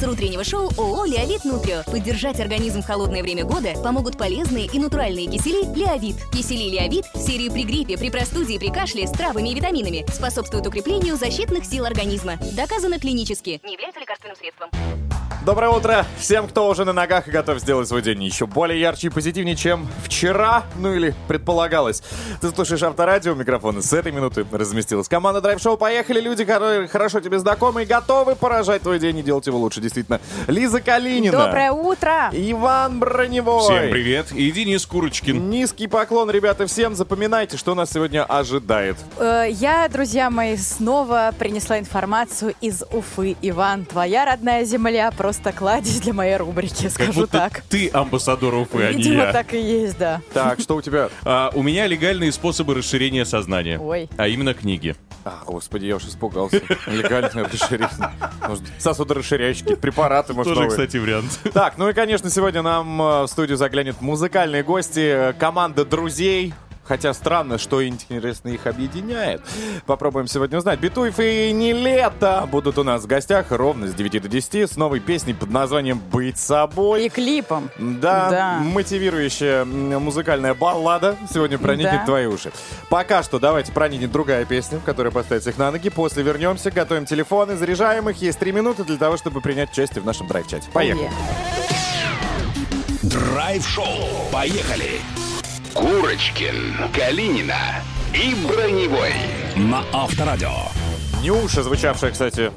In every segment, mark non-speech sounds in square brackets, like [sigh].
Спонсор утреннего шоу ООО «Леовит Нутрио». Поддержать организм в холодное время года помогут полезные и натуральные кисели «Леовит». Кисели «Леовит» в серии при гриппе, при простуде и при кашле с травами и витаминами способствуют укреплению защитных сил организма. Доказано клинически. Не является лекарственным средством. Доброе утро всем, кто уже на ногах и готов сделать свой день еще более ярче и позитивнее, чем вчера, ну или предполагалось. Ты слушаешь Авторадио, микрофон с этой минуты разместилась. Команда Драйв Шоу, поехали, люди, которые хорошо тебе знакомы и готовы поражать твой день и делать его лучше, действительно. Лиза Калинина. Доброе утро! Иван Броневой. Всем привет. И Денис Курочкин. Низкий поклон, ребята, всем. Запоминайте, что нас сегодня ожидает. Э, Я, друзья мои, снова принесла информацию из Уфы. Иван, твоя родная земля просто кладезь для моей рубрики, Как скажу будто так. ты амбассадор Уфы, а не я. так и есть, да. Так, что у тебя? А, у меня легальные способы расширения сознания. Ой. А именно книги. А, господи, я уж испугался. Легальное расширение. Может, сосудорасширяющие препараты, может, Тоже, новые. кстати, вариант. Так, ну и, конечно, сегодня нам э, в студию заглянет музыкальные гости, э, команда друзей. Хотя странно, что интересно их объединяет. Попробуем сегодня узнать. Битуев и Нилета будут у нас в гостях ровно с 9 до 10 с новой песней под названием «Быть собой». И клипом. Да, Да. мотивирующая музыкальная баллада сегодня проникнет Да. в твои уши. Пока что давайте проникнет другая песня, которая поставит всех на ноги. После вернемся, готовим телефоны, заряжаем их. Есть три минуты для того, чтобы принять участие в нашем драйв-чате. Поехали. Драйв-шоу. Поехали. Курочкин, Калинина и Броневой. На Авторадио. Нюша, звучавшая, кстати,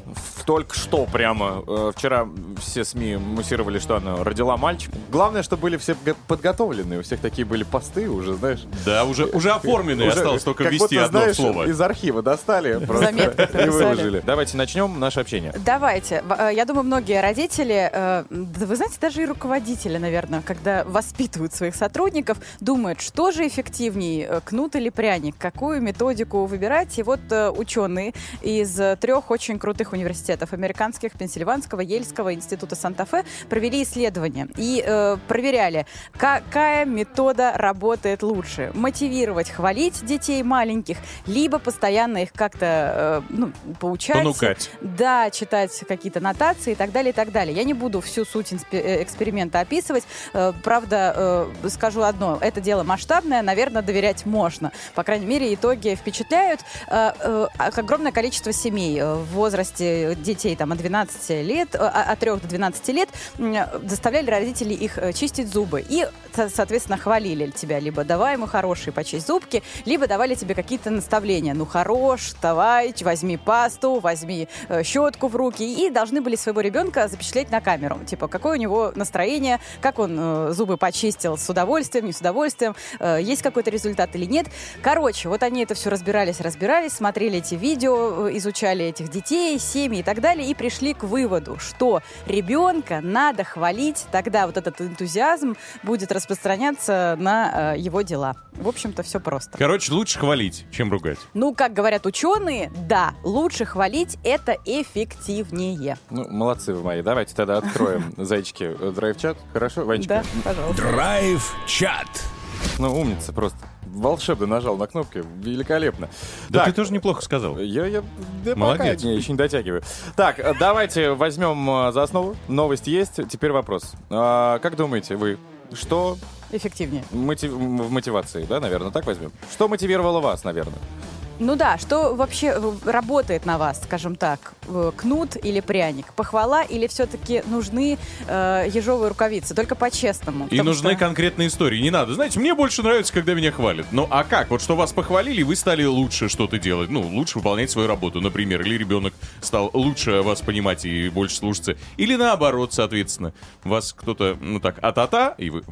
только что прямо. Э, Вчера все СМИ муссировали, что она родила мальчика. Главное, что были все подготовленные. У всех такие были посты уже, знаешь. Да, уже, уже оформленный, Уже осталось только ввести будто, одно знаешь, слово. из архива достали просто Заметки и выложили. Давайте начнем наше общение. Давайте. Э, Я думаю, многие родители, э, да вы знаете, даже и руководители, наверное, когда воспитывают своих сотрудников, думают, что же эффективнее, э, кнут или пряник, какую методику выбирать. И вот э, ученые из э, трех очень крутых университетов, американских, Пенсильванского, Ельского, Института Санта-Фе, провели исследование и э, проверяли, какая метода работает лучше. Мотивировать, хвалить детей маленьких, либо постоянно их как-то э, ну, поучать. Понукать. Да, читать какие-то нотации и так далее, и так далее. Я не буду всю суть э, эксперимента описывать. Э, Правда, э, скажу одно. Это дело масштабное, наверное, доверять можно. По крайней мере, итоги впечатляют. Э, э, Огромное количество семей э, в возрасте детей там, от 12 лет, э, от 3 до 12 лет заставляли родителей их э, чистить зубы. И, со- соответственно, хвалили тебя. Либо давай ему хорошие почисть зубки, либо давали тебе какие-то наставления. Ну, хорош, давай, возьми пасту, возьми э, щетку в руки. И должны были своего ребенка запечатлеть на камеру. Типа, какое у него настроение, как он зубы почистил с удовольствием, не с удовольствием, есть какой-то результат или нет. Короче, вот они это все разбирались, разбирались, смотрели эти видео, изучали этих детей, семьи и так далее, и пришли к выводу, что ребенка надо хвалить, тогда вот этот энтузиазм будет распространяться на э, его дела. В общем-то, все просто. Короче, лучше хвалить, чем ругать. Ну, как говорят ученые, да, лучше хвалить это эффективнее. Ну, молодцы вы мои. Давайте тогда откроем, [laughs] зайчики, э, драйв-чат. Хорошо, Ванечка? Да, пожалуйста. Драйв-чат. Ну, умница просто. Волшебно нажал на кнопки. Великолепно. Да Так, ты тоже неплохо сказал. Я, я да Молодец. пока не, еще не дотягиваю. Так, э, давайте возьмем э, за основу. Новость есть. Теперь вопрос. А, как думаете вы, что Эффективнее. мотив- в мотивации, да, наверное, так возьмем? Что мотивировало вас, наверное? Ну да, что вообще э, работает на вас, скажем так, э, кнут или пряник? Похвала или все-таки нужны э, ежовые рукавицы? Только по-честному. И нужны что- конкретные истории. Не надо. Знаете, мне больше нравится, когда меня хвалят. Ну а как? Вот что вас похвалили, вы стали лучше что-то делать. Ну, лучше выполнять свою работу, например. Или ребенок стал лучше вас понимать и больше слушаться. Или наоборот, соответственно. Вас кто-то, ну так, а-та-та, и вы...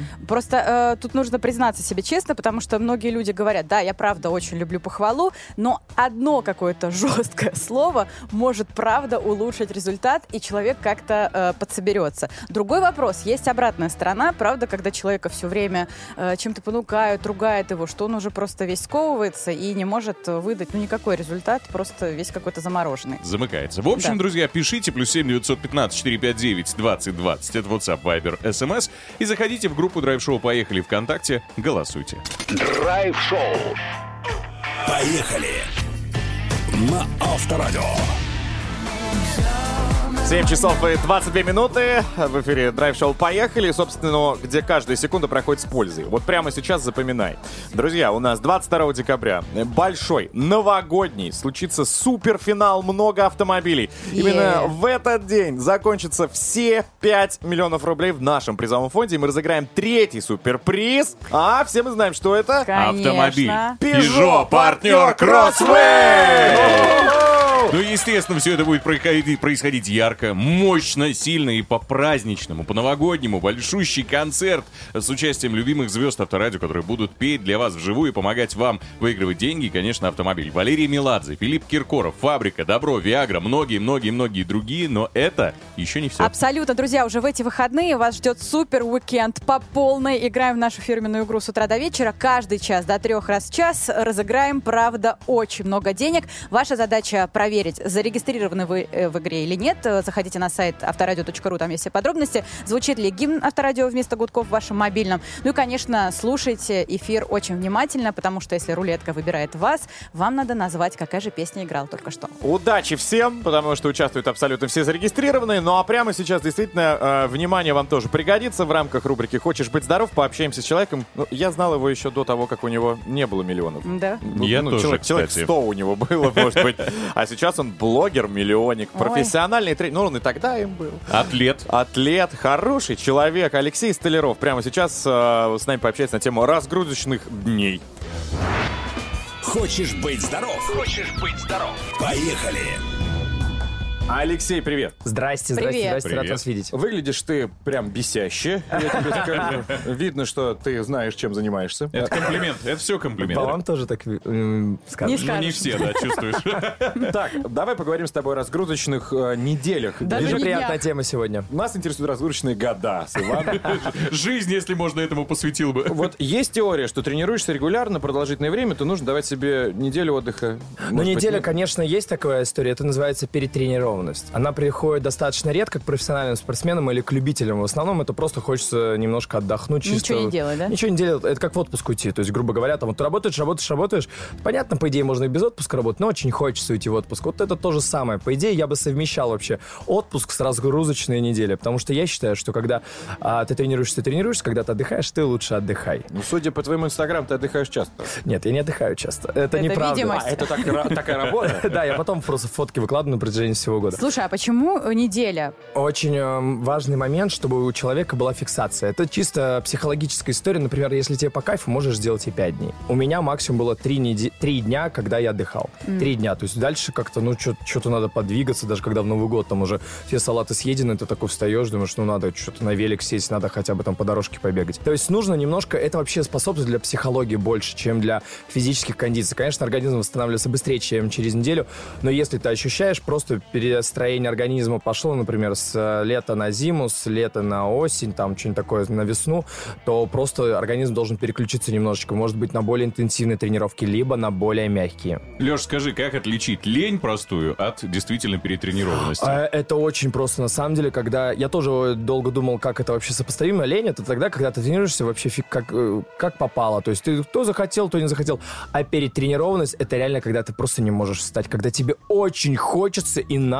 «М-м-м». Просто э, тут нужно признаться себе честно, потому что многие люди говорят, да, я правда очень люблю похвалу, но одно какое-то [laughs] жесткое слово может правда улучшить результат, и человек как-то э, подсоберется. Другой вопрос, есть обратная сторона, правда, когда человека все время э, чем-то понукают, ругают его, что он уже просто весь сковывается и не может выдать ну, никакой результат, просто весь какой-то замороженный. замыкается. В общем, Да. друзья, пишите плюс 7 915 459 2020. Это WhatsApp, Viber, SMS. И заходите в группу Драйв Шоу Поехали ВКонтакте. Голосуйте. Драйв-шоу. Поехали. На Авторадио. 7 часов и 22 минуты. В эфире драйв-шоу «Поехали». Собственно, где каждая секунда проходит с пользой. Вот прямо сейчас запоминай. Друзья, у нас 22 декабря большой, новогодний, случится суперфинал, много автомобилей. Именно в этот день закончатся все 5 миллионов рублей в нашем призовом фонде. И мы разыграем третий суперприз. А все мы знаем, что это... Конечно. Автомобиль. Peugeot партнер Crossway! Ну, естественно, все это будет происходить, происходить ярко, мощно, сильно и по-праздничному, по-новогоднему. Большущий концерт с участием любимых звезд авторадио, которые будут петь для вас вживую и помогать вам выигрывать деньги и, конечно, автомобиль. Валерий Меладзе, Филипп Киркоров, Фабрика, Добро, Виагра, многие-многие-многие другие, но это еще не все. Абсолютно, друзья, уже в эти выходные вас ждет супер уикенд по полной. Играем в нашу фирменную игру с утра до вечера. Каждый час до трех раз в час разыграем, правда, очень много денег. Ваша задача проверить, зарегистрированы вы э, в игре или нет. Э, Заходите на сайт авторадио.ру, там есть все подробности. Звучит ли гимн авторадио вместо гудков в вашем мобильном. Ну и, конечно, слушайте эфир очень внимательно, потому что если рулетка выбирает вас, вам надо назвать, какая же песня играла только что. Удачи всем, потому что участвуют абсолютно все зарегистрированные. Ну а прямо сейчас действительно э, внимание вам тоже пригодится в рамках рубрики «Хочешь быть здоров?» Пообщаемся с человеком. Ну, я знал его еще до того, как у него не было миллионов. Да? Ну, Я ну, тоже, человек, человек кстати. 100 у него было, может быть. [laughs] А сейчас он блогер-миллионник, Ой. профессиональный тренер. Ну, он и тогда им был. Атлет. Атлет, хороший человек. Алексей Столяров прямо сейчас э, с нами пообщается на тему разгрузочных дней. Хочешь быть здоров? Хочешь быть здоров? Поехали! Алексей, привет. Здрасте, здрасте, Привет. здрасте, рад Привет. вас видеть. Выглядишь ты прям бесяще. Я тебе скажу. [laughs] Видно, что ты знаешь, чем занимаешься. Это комплимент, это все комплимент. По вам тоже так сказано. Не Ну, не скажешь. все, да, чувствуешь. [laughs] Так, давай поговорим с тобой о разгрузочных э, неделях. Даже не приятная тема сегодня. Нас интересуют разгрузочные года с Иваном. [laughs] Жизнь, если можно, этому посвятил бы. Вот есть теория, что тренируешься регулярно, продолжительное время, то нужно давать себе неделю отдыха. Ну, Может быть, неделя, нет? конечно, есть такая история. Это называется перетренированность. Она приходит достаточно редко к профессиональным спортсменам или к любителям. В основном это просто хочется немножко отдохнуть. Ничего чисто- не делать, да? Ничего не делать. Это как в отпуск уйти. То есть, грубо говоря, там вот ты работаешь, работаешь, работаешь. Понятно, по идее, можно и без отпуска работать, но очень хочется уйти в отпуск. Вот это то же самое. По идее, я бы совмещал вообще отпуск с разгрузочной неделей. Потому что я считаю, что когда а, ты тренируешься, ты тренируешься, когда ты отдыхаешь, ты лучше отдыхай. Ну, судя по твоему инстаграм, ты отдыхаешь часто. Нет, я не отдыхаю часто. Это, Это неправда. видимость. А, это так такая работа? [laughs] Да, я потом просто фотки выкладываю на протяжении всего года. Слушай, а почему э, неделя? Очень эм, важный момент, чтобы у человека была фиксация. Это чисто психологическая история. Например, если тебе по кайфу, можешь сделать и 5 дней. У меня максимум было 3, неде- три дня, когда я отдыхал. Три дня. То есть дальше как-то, ну, что-то надо подвигаться, даже когда в Новый год там уже все салаты съедены, ты такой встаешь, думаешь, ну, надо что-то на велик сесть, надо хотя бы там по дорожке побегать. То есть нужно немножко, это вообще способствует для психологии больше, чем для физических кондиций. Конечно, организм восстанавливается быстрее, чем через неделю, но если ты ощущаешь, просто перестроение организма пошло, например, с э, лета на зиму, с лета на осень, там что-нибудь такое на весну, то просто организм должен переключиться немножечко, может быть, на более интенсивные тренировки, либо на более мягкие. Леш, скажи, как отличить лень простую от действительно перетренированности? А, Это очень просто, на самом деле, когда... Я тоже долго думал, как это вообще сопоставимо. Лень — это тогда, когда ты тренируешься вообще фиг как, э, как попало. То есть ты то захотел, то не захотел. А перетренированность — это реально, когда ты просто не можешь встать. Когда тебе очень хочется и надо,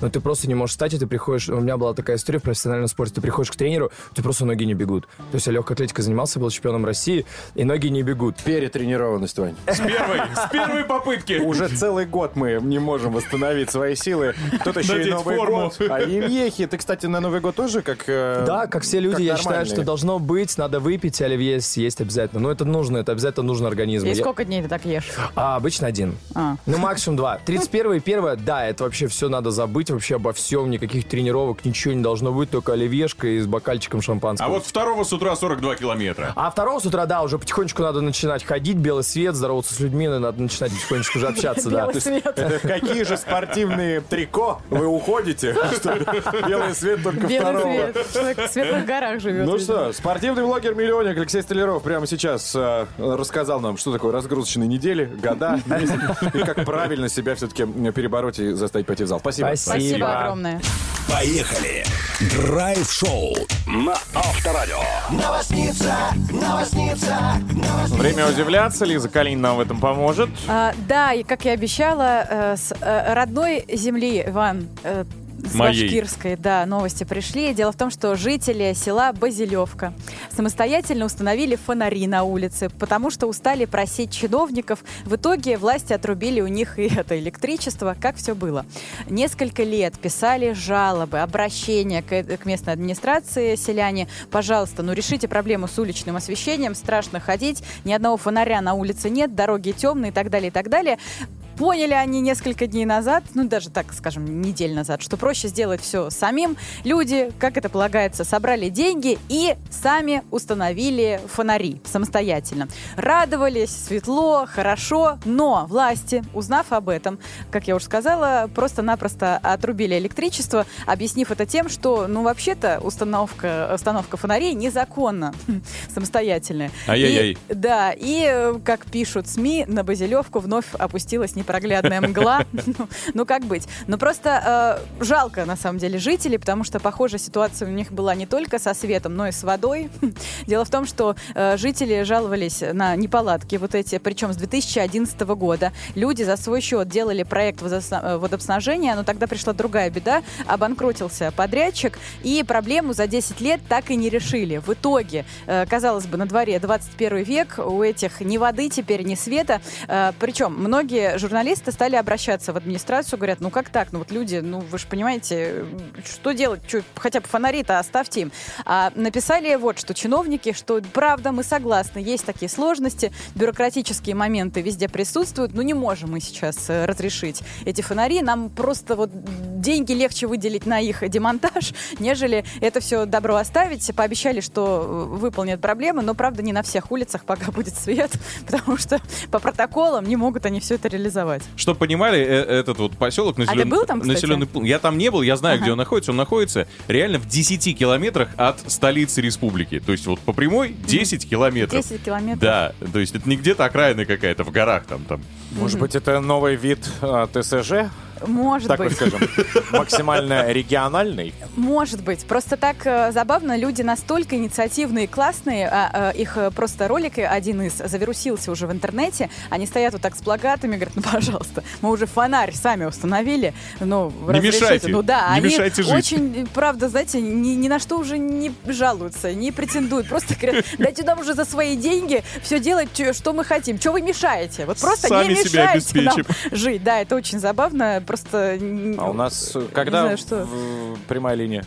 но ты просто не можешь встать, и ты приходишь... У меня была такая история в профессиональном спорте. Ты приходишь к тренеру, у тебя просто ноги не бегут. То есть я легкой атлетикой занимался, был чемпионом России, и ноги не бегут. Перетренированность, Вань. С первой, с первой попытки. Уже целый год мы не можем восстановить свои силы. Тут еще и Новый форму. год. А имьехи, ты, кстати, на Новый год тоже как... э, Да, как все люди, как я считаю, что должно быть, надо выпить, оливье съесть обязательно. Но это нужно, это обязательно нужно организму. И сколько дней ты так ешь? А, обычно один. А. Ну, максимум два. 31 и 1, да, это вообще все надо забыть, вообще обо всем, никаких тренировок, ничего не должно быть, только оливьешка и с бокальчиком шампанского. А вот второго с утра 42 километра. А второго с утра, да, уже потихонечку надо начинать ходить, белый свет, здороваться с людьми, надо начинать потихонечку уже общаться, да. [laughs] Какие же спортивные трико вы уходите? [laughs] Что Белый свет только Белый второго. свет. Человек в светлых горах живет. Ну что, спортивный блогер-миллионник Алексей Столяров прямо сейчас э, рассказал нам, что такое разгрузочные недели, года, [laughs] и как правильно себя все-таки перебороть и заставить пойти в зал. Спасибо. Спасибо. Спасибо огромное. Поехали! Драйв-шоу на Авторадио. Время удивляться. Лиза Калинина нам в этом поможет. А, да, и как я обещала, э, с э, родной земли, Иван, э, С Моей. Башкирской, да, новости пришли. Дело в том, что жители села Базилевка самостоятельно установили фонари на улице, потому что устали просить чиновников. В итоге власти отрубили у них и это электричество. Как все было? Несколько лет писали жалобы, обращения к, к местной администрации селяне. Пожалуйста, ну решите проблему с уличным освещением. Страшно ходить, ни одного фонаря на улице нет, дороги темные и так далее, и так далее. Поняли они несколько дней назад, ну даже так скажем, недель назад, что проще сделать все самим. Люди, как это полагается, собрали деньги и сами установили фонари самостоятельно. Радовались, светло, хорошо, но власти, узнав об этом, как я уже сказала, просто-напросто отрубили электричество, объяснив это тем, что, ну вообще-то установка, установка фонарей незаконна, самостоятельная. Ай-яй-яй. Да, и, э, как пишут СМИ, на Базилевку вновь опустилась непроглядная мгла. [laughs] Ну, Ну, как быть? Но просто э, жалко, на самом деле, жителей, потому что, похоже, ситуация у них была не только со светом, но и с водой. [laughs] Дело в том, что э, жители жаловались на неполадки вот эти, причем с 2011 года. Люди за свой счет делали проект э, водоснабжения, но тогда пришла другая беда, обанкротился подрядчик, и проблему за 10 лет так и не решили. В итоге, казалось бы, на дворе 21 век, у этих ни воды теперь, ни света. Причем многие журналисты стали обращаться в администрацию, говорят, ну как так, ну вот люди, ну вы же понимаете, что делать, Чё, хотя бы фонари-то оставьте им. А написали вот, что чиновники, что правда, мы согласны, есть такие сложности, бюрократические моменты везде присутствуют, но не можем мы сейчас э, разрешить эти фонари, нам просто вот деньги легче выделить на их демонтаж, [laughs] нежели это все добро оставить. Пообещали, что э, выполнят проблемы, но, правда, не на всех улицах пока [laughs] будет свет, [laughs] потому что по протоколам не могут они все это реализовать. Чтоб понимали, э, этот вот поселок населен... А ты был там, кстати? населенный пункт. Я там не был, я знаю, Ага. где он находится. Он находится реально в 10 километрах от столицы республики. То есть вот по прямой 10 километров. 10 километров. Да, то есть это не где-то окраина какая-то в горах там. там. Может быть, это новый вид а, ТСЖ? Может Так быть. скажем. Максимально региональный. Может быть. Просто так э, забавно. Люди настолько инициативные и классные. а, э, их э, просто ролик один из завирусился уже в интернете. Они стоят вот так с плакатами, говорят, ну, пожалуйста, мы уже фонарь сами установили. Ну, Не разрешите». мешайте, Ну да, не они мешайте жить. очень, правда, знаете, ни, ни на что уже не жалуются, не претендуют. Просто говорят, дайте нам уже за свои деньги все делать, что мы хотим. Что вы мешаете? Вот просто Сами не себя обеспечим. жить. Да, это очень забавно. Просто... А у нас э, когда знаю, что. в- прямая линия?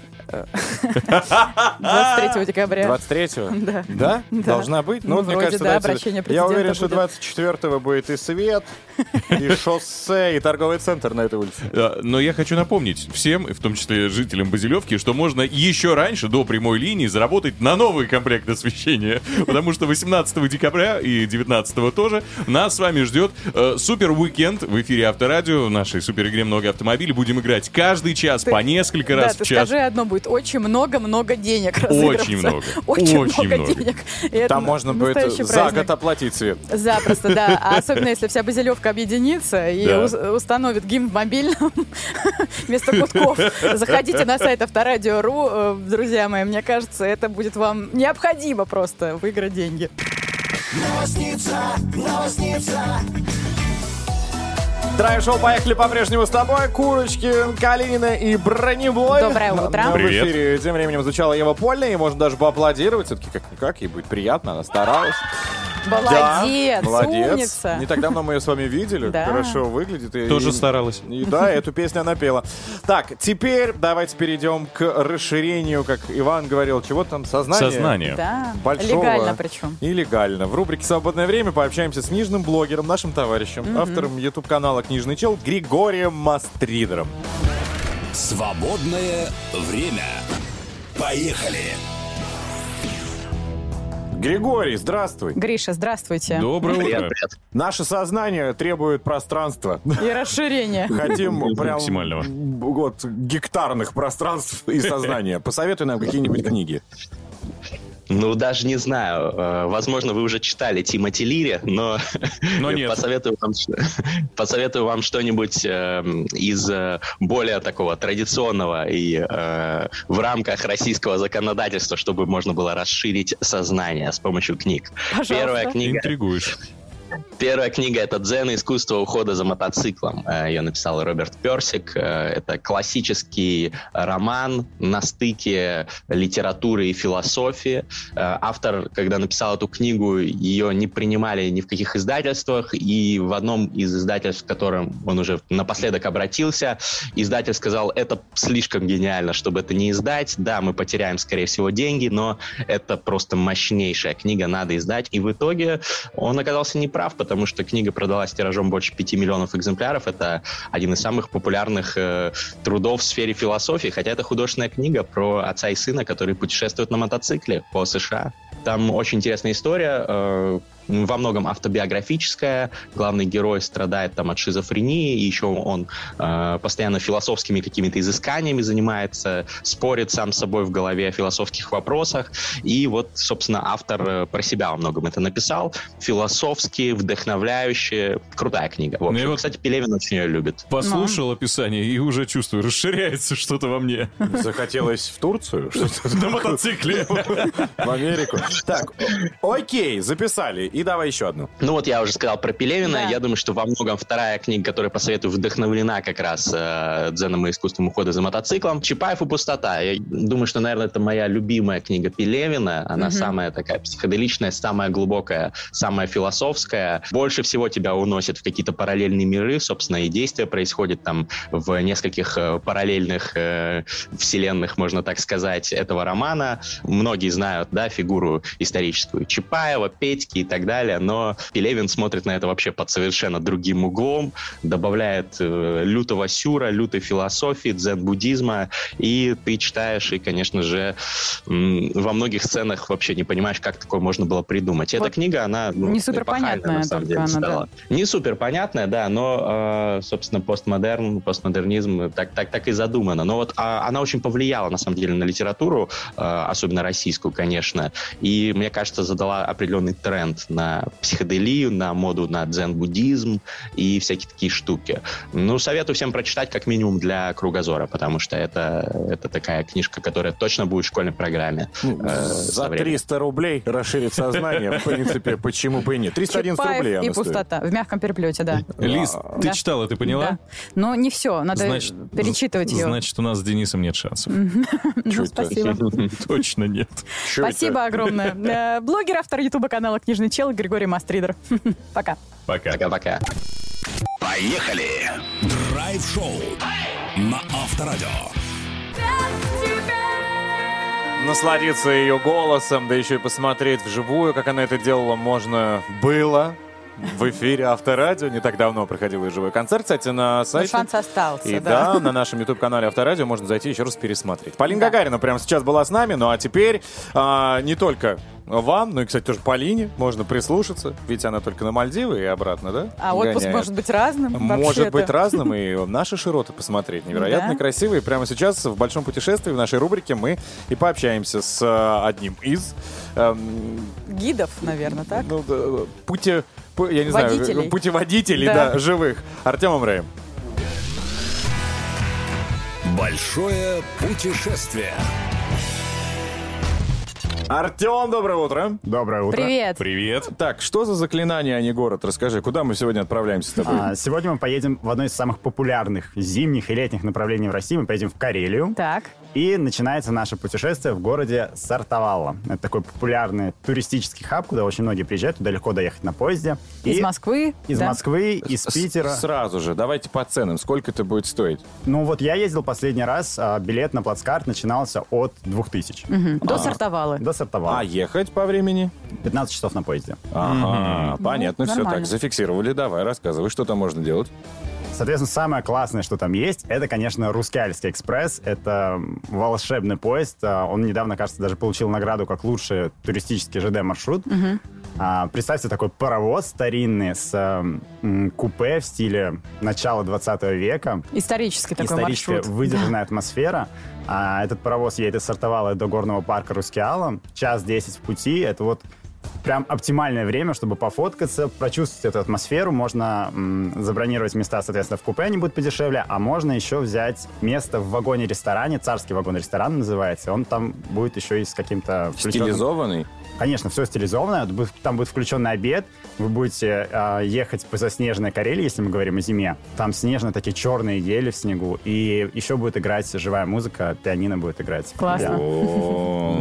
23 декабря. 23-го? Да. Да? Должна быть? Ну, мне кажется, да, давайте- обращение Я уверен, что будет. 24-го будет и свет, и шоссе, и торговый центр на этой улице. Но я хочу напомнить всем, в том числе жителям Базилевки, что можно еще раньше, до прямой линии, заработать на новый комплект освещения. [laughs] Потому что 18 декабря и 19 тоже нас с вами ждет э, супер уикенд в эфире Авторадио. В нашей супер игре «Много автомобилей» будем играть каждый час по несколько раз в час. скажи одно, будет очень много-много денег. [laughs] Очень много. Очень, Очень много, много. денег. И Там можно будет за праздник. год оплатить свет. Запросто, да. А [laughs] особенно, если вся Базилевка объединится и Да. ус- установит гимн в мобильном [laughs] вместо гудков. Заходите на сайт Авторадио.ру, э, друзья мои. Мне кажется, это будет вам необходимо просто выиграть деньги. Драйв-шоу «Поехали» по-прежнему с тобой. Курочкин, Калинина и Броневой. Доброе утро. В Привет. эфире тем временем звучала Ева Польна, и можно даже поаплодировать. Все-таки как-никак, ей будет приятно, она старалась. Молодец, Да, молодец. умница. Не так давно мы ее с вами видели. Да. Хорошо выглядит. И- Тоже и- старалась. И да, эту песню она пела. Так, теперь давайте перейдем к расширению, как Иван говорил, чего там, сознание? Сознание. Да, Большого легально причем. И легально. В рубрике «Свободное время» пообщаемся с книжным блогером, нашим товарищем, автором YouTube-канала «Книжный чел» Григорием Мастридером. Свободное время. Поехали. Григорий, здравствуй. Гриша, здравствуйте. Доброе утро. Наше сознание требует пространства. И расширение. Хотим прям Максимального. вот, гектарных пространств и сознания. Посоветуй нам какие-нибудь книги. Ну, даже не знаю. Э, Возможно, вы уже читали Тимоти Лири, но, Но [laughs] нет. посоветую вам, [laughs] посоветую вам что-нибудь э, из э, более такого традиционного и э, в рамках российского законодательства, чтобы можно было расширить сознание с помощью книг. Пожалуйста. Первая книга Интригуешь. Первая книга — это «Дзен. Искусство ухода за мотоциклом». Э, Ее написал Роберт Персик. Э, Это классический роман на стыке литературы и философии. Э, Автор, когда написал эту книгу, ее не принимали ни в каких издательствах, и в одном из издательств, к которым он уже напоследок обратился, издатель сказал, это слишком гениально, чтобы это не издать. Да, мы потеряем, скорее всего, деньги, но это просто мощнейшая книга, надо издать. И в итоге он оказался неправ, потому что книга продалась тиражом больше 5 миллионов экземпляров. Это один из самых популярных э, трудов в сфере философии, хотя это художественная книга про отца и сына, которые путешествуют на мотоцикле по США. Там очень интересная история, э, во многом автобиографическая. Главный герой страдает там от шизофрении, и еще он э, постоянно философскими какими-то изысканиями занимается, спорит сам с собой в голове о философских вопросах. И вот, собственно, автор э, про себя во многом это написал. Философски, вдохновляющая, крутая книга. В Ну и общем, вот- кстати, Пелевин очень ее любит. Послушал описание и уже чувствую, расширяется что-то во мне. Захотелось в Турцию? [laughs] На мотоцикле. [laughs] в Америку. Так, окей, записали. И давай еще одну. Ну вот я уже сказал про Пелевина. Да. Я думаю, что во многом вторая книга, которую посоветую, вдохновлена как раз э, дзеном и искусством ухода за мотоциклом. Чапаев и пустота. Я думаю, что, наверное, это моя любимая книга Пелевина. Она самая такая психоделичная, самая глубокая, самая философская. Больше всего тебя уносит в какие-то параллельные миры. Собственно, и действие происходит там в нескольких э, параллельных э, вселенных, можно так сказать, этого романа. Многие знают, да, фигуру историческую Чапаева, Петьки и так далее, но Пелевин смотрит на это вообще под совершенно другим углом, добавляет э, лютого сюра, лютой философии, дзен-буддизма, и ты читаешь, и, конечно же, м, во многих сценах вообще не понимаешь, как такое можно было придумать. Эта Вот книга, она ну, не эпохальная, суперпонятная на самом только деле, она, стала. Не супер понятная, да, но, э, собственно, постмодерн, постмодернизм так, так, так и задумано. Но вот а, она очень повлияла, на самом деле, на литературу, э, особенно российскую, конечно. И, мне кажется, задала определенный тренд на психоделию, на моду на дзен-буддизм и всякие такие штуки. Ну, советую всем прочитать как минимум для кругозора, потому что это, это такая книжка, которая точно будет в школьной программе. э, со За временем. 300 рублей расширить сознание, в принципе, почему бы и нет. 311 Чапаев рублей и пустота. В мягком переплете, да. Лиз, ты Да. читала, ты Да. поняла? Но не все, надо Значит, перечитывать ее. Значит, у нас с Денисом нет шансов. Это? [laughs] Спасибо. Точно нет. Спасибо огромное. Э, Блогер, автор ютуба канала «Книжный чел» Григорий Мастридер. [laughs] Пока. Пока. Пока-пока. Поехали! Драйв-шоу на Авторадио. Насладиться ее голосом, да еще и посмотреть вживую, как она это делала, можно было в эфире Авторадио. Не так давно проходил ее живой концерт, кстати, на Но сайте. шанс остался, И да. да, на нашем YouTube-канале Авторадио можно зайти еще раз пересмотреть. Полина Гагарина прямо сейчас была с нами, ну а теперь а, не только вам, ну и, кстати, тоже Полине можно прислушаться, ведь она только на Мальдивы и обратно, да? А отпуск гоняет. может быть разным. Может быть разным, и наши широты посмотреть невероятно Да. красивые. Прямо сейчас в большом путешествии в нашей рубрике мы и пообщаемся с э, одним из эм, Гидов, наверное, так? ну, да, пути, пу- я не Водителей. знаю, путеводителей, Да. да, живых. Артемом Рэем. Большое путешествие. Артем, доброе утро. Доброе утро. Привет. Привет. Так, что за заклинание, а не город? Расскажи, куда мы сегодня отправляемся с тобой? А, сегодня мы поедем в одно из самых популярных зимних и летних направлений в России. Мы поедем в Карелию. Так. И начинается наше путешествие в городе Сартовалла. Это такой популярный туристический хаб, куда очень многие приезжают. Туда легко доехать на поезде. Из И Москвы. Из да? Москвы, из С- Питера. Сразу же, давайте по ценам. Сколько это будет стоить? Ну вот я ездил последний раз, а, билет на плацкарт начинался от 2000 Мгм. До Сартовалы. до Сартовалла. А ехать по времени? 15 часов на поезде. Ага, понятно, все нормально. так, зафиксировали. Давай, рассказывай, что там можно делать. Соответственно, самое классное, что там есть, это, конечно, Русскеальский экспресс. Это волшебный поезд. А, Он недавно, кажется, даже получил награду как лучший туристический ЖД-маршрут. А, Представьте такой паровоз старинный с м, купе в стиле начала 20 века. Исторический такой Историческая маршрут. выдержанная атмосфера. А этот паровоз едет из Сартовала до горного парка Рускеала. Час 10 в пути. Это вот прям оптимальное время, чтобы пофоткаться, прочувствовать эту атмосферу. Можно м, забронировать места, соответственно, в купе, они будут подешевле, а можно еще взять место в вагоне-ресторане, царский вагон-ресторан называется. Он там будет еще и с каким-то Стилизованный? Конечно, все стилизованно. Будет- Там будет включенный обед. Вы будете а, ехать по заснеженной Карелии, если мы говорим о зиме. Там снежные такие черные ели в снегу. И еще будет играть живая музыка, пианино будет играть. Классно.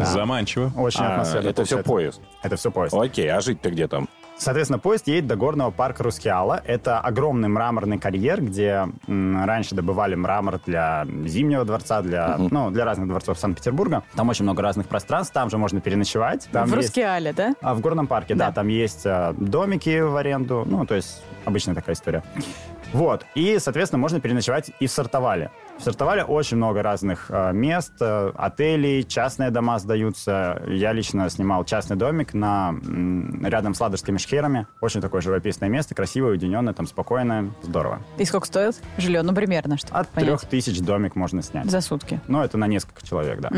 Заманчиво. Очень А, атмосферно это все поезд. Это все поезд. Окей, а жить-то где там? Соответственно, поезд едет до горного парка Рускеала. Это огромный мраморный карьер, где м, раньше добывали мрамор для Зимнего дворца, для, ну, для разных дворцов Санкт-Петербурга. Там очень много разных пространств, там же можно переночевать. Там в есть- Рускеале, да? А в горном парке, да, Да. там есть э, домики в аренду, ну, то есть обычная такая история. Вот, и, соответственно, можно переночевать и в Сартовале. В Сартовале очень много разных э, мест, э, отелей, частные дома сдаются. Я лично снимал частный домик на, м, рядом с Ладожскими шхерами. Очень такое живописное место, красивое, уединенное, там спокойное, здорово. И сколько стоит жилье? Ну, примерно, чтобы От трех тысяч домик можно снять. За сутки. Ну, это на несколько человек, да.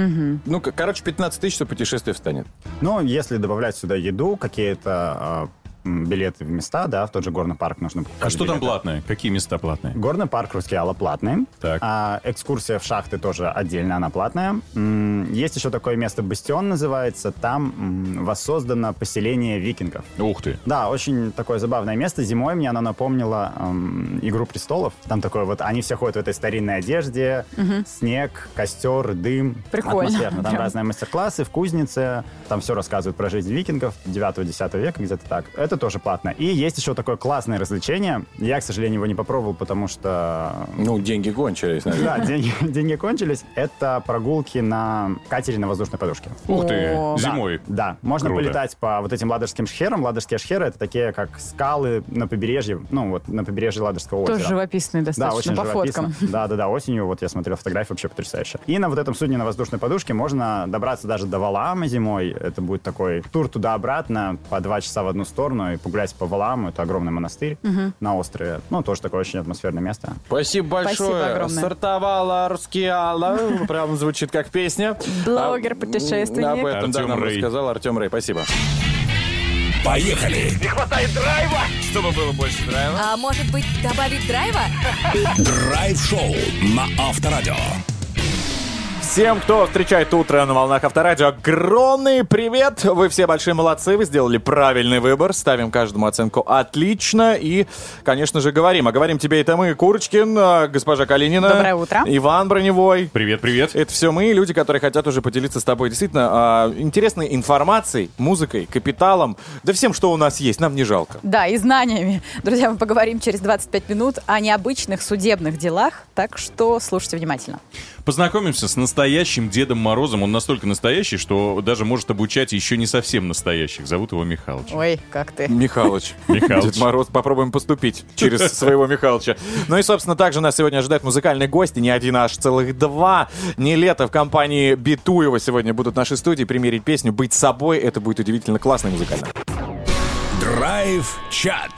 Ну, к- короче, 15 тысяч, что путешествие встанет. Ну, если добавлять сюда еду, какие-то э, билеты в места, да, в тот же горный парк нужно А покупать что там билеты. платное? Какие места платные? Горный парк Рускеала платный. Так. А экскурсия в шахты тоже отдельно, она платная. Есть еще такое место, Бастион называется. Там воссоздано поселение викингов. Ух ты. Да, очень такое забавное место. Зимой мне оно напомнило эм, «Игру престолов». Там такое вот, они все ходят в этой старинной одежде, снег, костер, дым. Прикольно. Атмосферно. Там Прям. разные мастер-классы в кузнице. Там все рассказывают про жизнь викингов 9-10 века, где-то так. Это тоже платно. И есть еще такое классное развлечение. Я, к сожалению, его не попробовал, потому что Ну, деньги кончились, наверное. да, деньги, [laughs] деньги кончились. Это прогулки на катере на воздушной подушке. Ух ты. О. Да, Зимой. Да, можно Круто. полетать по вот этим ладожским шхерам. Ладожские шхеры — это такие, как скалы на побережье, ну вот на побережье Ладожского озера. Тоже живописные Да, достаточно очень по живописно. фоткам. Да, да, да, осенью, вот я смотрел фотографии, вообще потрясающе. И на вот этом судне на воздушной подушке можно добраться даже до Валаама зимой. Это будет такой тур туда-обратно по два часа в одну сторону и погулять по Валааму. Это огромный монастырь на острове. Ну, тоже такое очень атмосферное место. Спасибо большое. Спасибо огромное. Стартовала Рускеала. [laughs] Прям звучит как песня. Блогер, А, путешественник. Об этом да, Артем нам Рэй. рассказал Артем Рэй. Спасибо. Поехали! А может быть, добавить драйва? [laughs] Драйв-шоу на Авторадио. Всем, кто встречает утро на волнах Авторадио, огромный привет! Вы все большие молодцы, вы сделали правильный выбор. Ставим каждому оценку отлично. И, конечно же, говорим. А говорим тебе это мы, Курочкин, э, госпожа Калинина. Доброе утро. Иван Броневой. Привет, привет. Это все мы, люди, которые хотят уже поделиться с тобой действительно а, интересной информацией, музыкой, капиталом, да всем, что у нас есть, нам не жалко. Да, и знаниями. Друзья, мы поговорим через 25 минут о необычных судебных делах, так что слушайте внимательно. Познакомимся с настоящим Дедом Морозом. Он настолько настоящий, что даже может обучать еще не совсем настоящих. Зовут его Михалыч. Ой, как ты. Михалыч. Михалыч. Дед Мороз, попробуем поступить через своего Михалыча. Ну и, собственно, также нас сегодня ожидает музыкальный гость, и не один, а аж целых два. Не лето в компании Битуева сегодня будут в нашей студии примерить песню «Быть собой». Это будет удивительно классно и музыкально. Драйв-чат.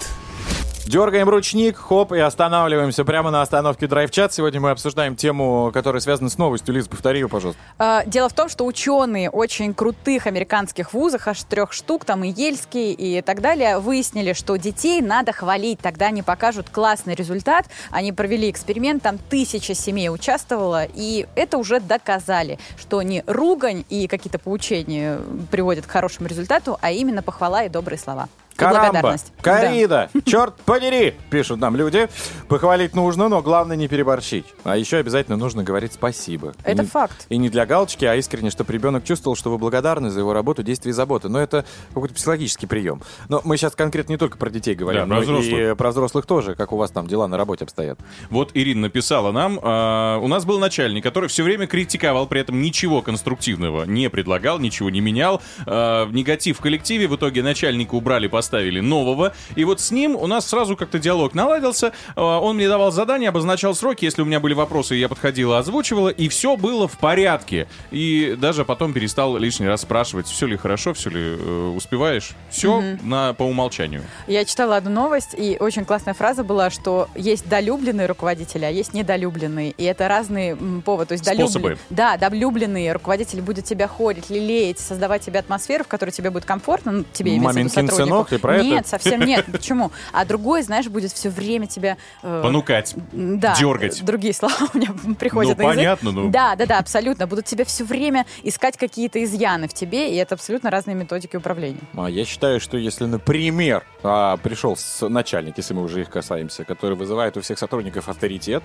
Дергаем ручник, хоп, и останавливаемся прямо на остановке драйв-чат. Сегодня мы обсуждаем тему, которая связана с новостью. Лиз, повтори ее, пожалуйста. А, Дело в том, что ученые очень крутых американских вузах, аж трех штук, там и Ельский, и так далее, выяснили, что детей надо хвалить, тогда они покажут классный результат. Они провели эксперимент, там тысяча семей участвовало, и это уже доказали, что не ругань и какие-то поучения приводят к хорошему результату, а именно похвала и добрые слова. И Карамба, благодарность. корида, черт подери, пишут нам люди. Похвалить нужно, но главное не переборщить. А еще обязательно нужно говорить спасибо. И Это не- факт. И не для галочки, а искренне, чтобы ребенок чувствовал, что вы благодарны за его работу, действия и заботы. Но это какой-то психологический прием. Но мы сейчас конкретно не только про детей говорим, Да, про но взрослых. и про взрослых тоже, как у вас там дела на работе обстоят. Вот Ирина написала нам, а, у нас был начальник, который все время критиковал, при этом ничего конструктивного не предлагал, ничего не менял. А, негатив в коллективе, в итоге начальника убрали, поставили нового. И вот с ним у нас сразу как-то диалог наладился. А, он мне давал задания, обозначал сроки, если у меня были вопросы, я подходила, озвучивала, и все было в порядке. И даже потом перестал лишний раз спрашивать, все ли хорошо, все ли э, успеваешь. Все на, по умолчанию. Я читала одну новость, и очень классная фраза была, что есть долюбленные руководители, а есть недолюбленные. И это разные м, поводы. То есть Способы. долюблен- Да, долюбленные руководитель будет тебя хорить, лелеять, создавать тебе атмосферу, в которой тебе будет комфортно, ну, тебе имеется в виду Маменькин сотруднику. сынок Ты про это? Нет, совсем нет. [laughs] Почему? А другой, знаешь, будет все время тебя... э, Понукать. Да. Дергать. Другие слова у меня [laughs] приходят Ну, на язык. понятно, ну. Да, да, да, абсолютно. Будут тебя все время искать какие-то изъяны в тебе, и это абсолютно разные методики управления. А я считаю, что если, например, а, пришел с начальник, если мы уже их касаемся, который вызывает у всех сотрудников авторитет,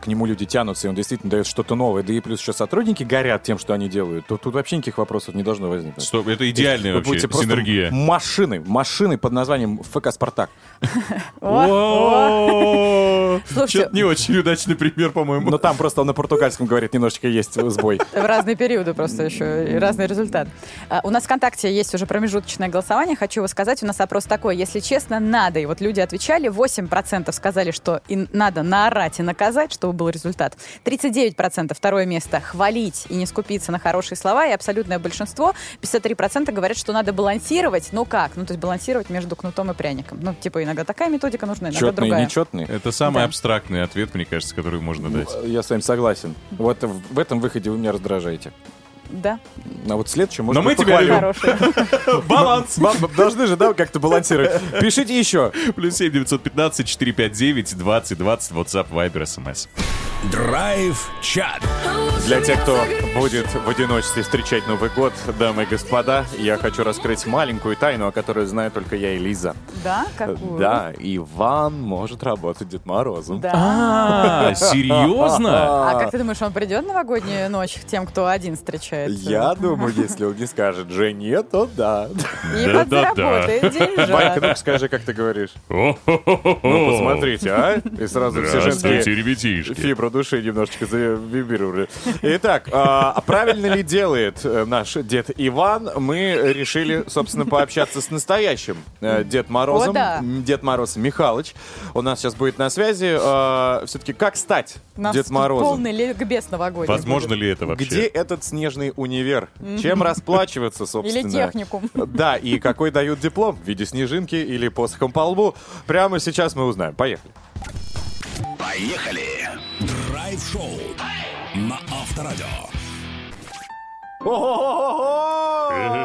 к нему люди тянутся, и он действительно дает что-то новое, да и плюс еще сотрудники горят тем, что они делают, то тут вообще никаких вопросов не должно возникнуть. Стоп, это идеальная вообще синергия. Машины, машины под названием ФК «Спартак». [laughs] О, Слушайте- Чё-то не очень удачный пример, по-моему. Но там просто на португальском говорит, немножечко есть сбой. В разные периоды просто еще, и разный результат. А, У нас в ВКонтакте есть уже промежуточное голосование. Хочу его сказать, у нас опрос такой. Если честно, надо. И вот люди отвечали, 8% сказали, что и надо наорать и наказать, чтобы был результат. 39% второе место хвалить и не скупиться на хорошие слова. И абсолютное большинство, 53% говорят, что надо балансировать. Ну как? Ну то есть балансировать между кнутом и пряником. Ну типа иногда такая методика нужна, иногда Четные, другая. нечетные. Это самый Да. абстрактный ответ, мне кажется, который можно дать. Я с вами согласен. Вот в этом выходе вы меня раздражаете. Да, А вот следующее, может Но мы тебя хорошая. [laughs] Баланс! Должны же, да, как-то балансировать. [laughs] Пишите еще. Плюс 7 915 459 20 20 WhatsApp, Viber, SMS. Драйв-чат. Для тех, кто будет в одиночестве встречать Новый год, дамы и господа, я хочу раскрыть маленькую тайну, о которой знаю только я и Лиза. Да? Какую? Да, Иван может работать Дед Морозом. Да. А, серьезно? А как ты думаешь, он придет новогоднюю ночь к тем, кто один встречает? Я думаю, если он не скажет Жене, то да. И Да-да-да. подзаработает Ванька, деньжат. ну скажи, как ты говоришь. Ну, Ну, посмотрите, а? И сразу все женские ребятишки. фибры души немножечко завибрировали. Итак, а а правильно ли делает э, наш дед Иван? Мы решили, собственно, пообщаться с настоящим э, Дед Морозом. О, да. Дед Мороз Михалыч. У нас сейчас будет на связи. Все-таки как стать Дед Морозом? полный ликбез новогодний Возможно ли это вообще? Где этот снежный универ? Чем расплачиваться, собственно? Или техникум. Да, и какой дают диплом? В виде снежинки или посохом по лбу? Прямо сейчас мы узнаем. Поехали. Поехали. Драйв-шоу на Авторадио.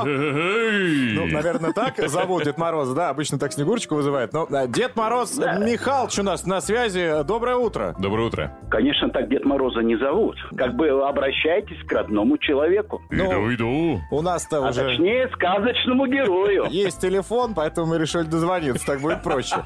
Ну, наверное, так зовут Дед Мороз, да, обычно так Снегурочку вызывают. Но э, Дед Мороз Михалыч у нас на связи. Доброе утро. Доброе утро. Конечно, так Дед Мороза не зовут. Как бы обращайтесь к родному человеку. Иду, иду. У нас-то А уже точнее, сказочному герою. есть телефон, поэтому мы решили дозвониться, так будет проще.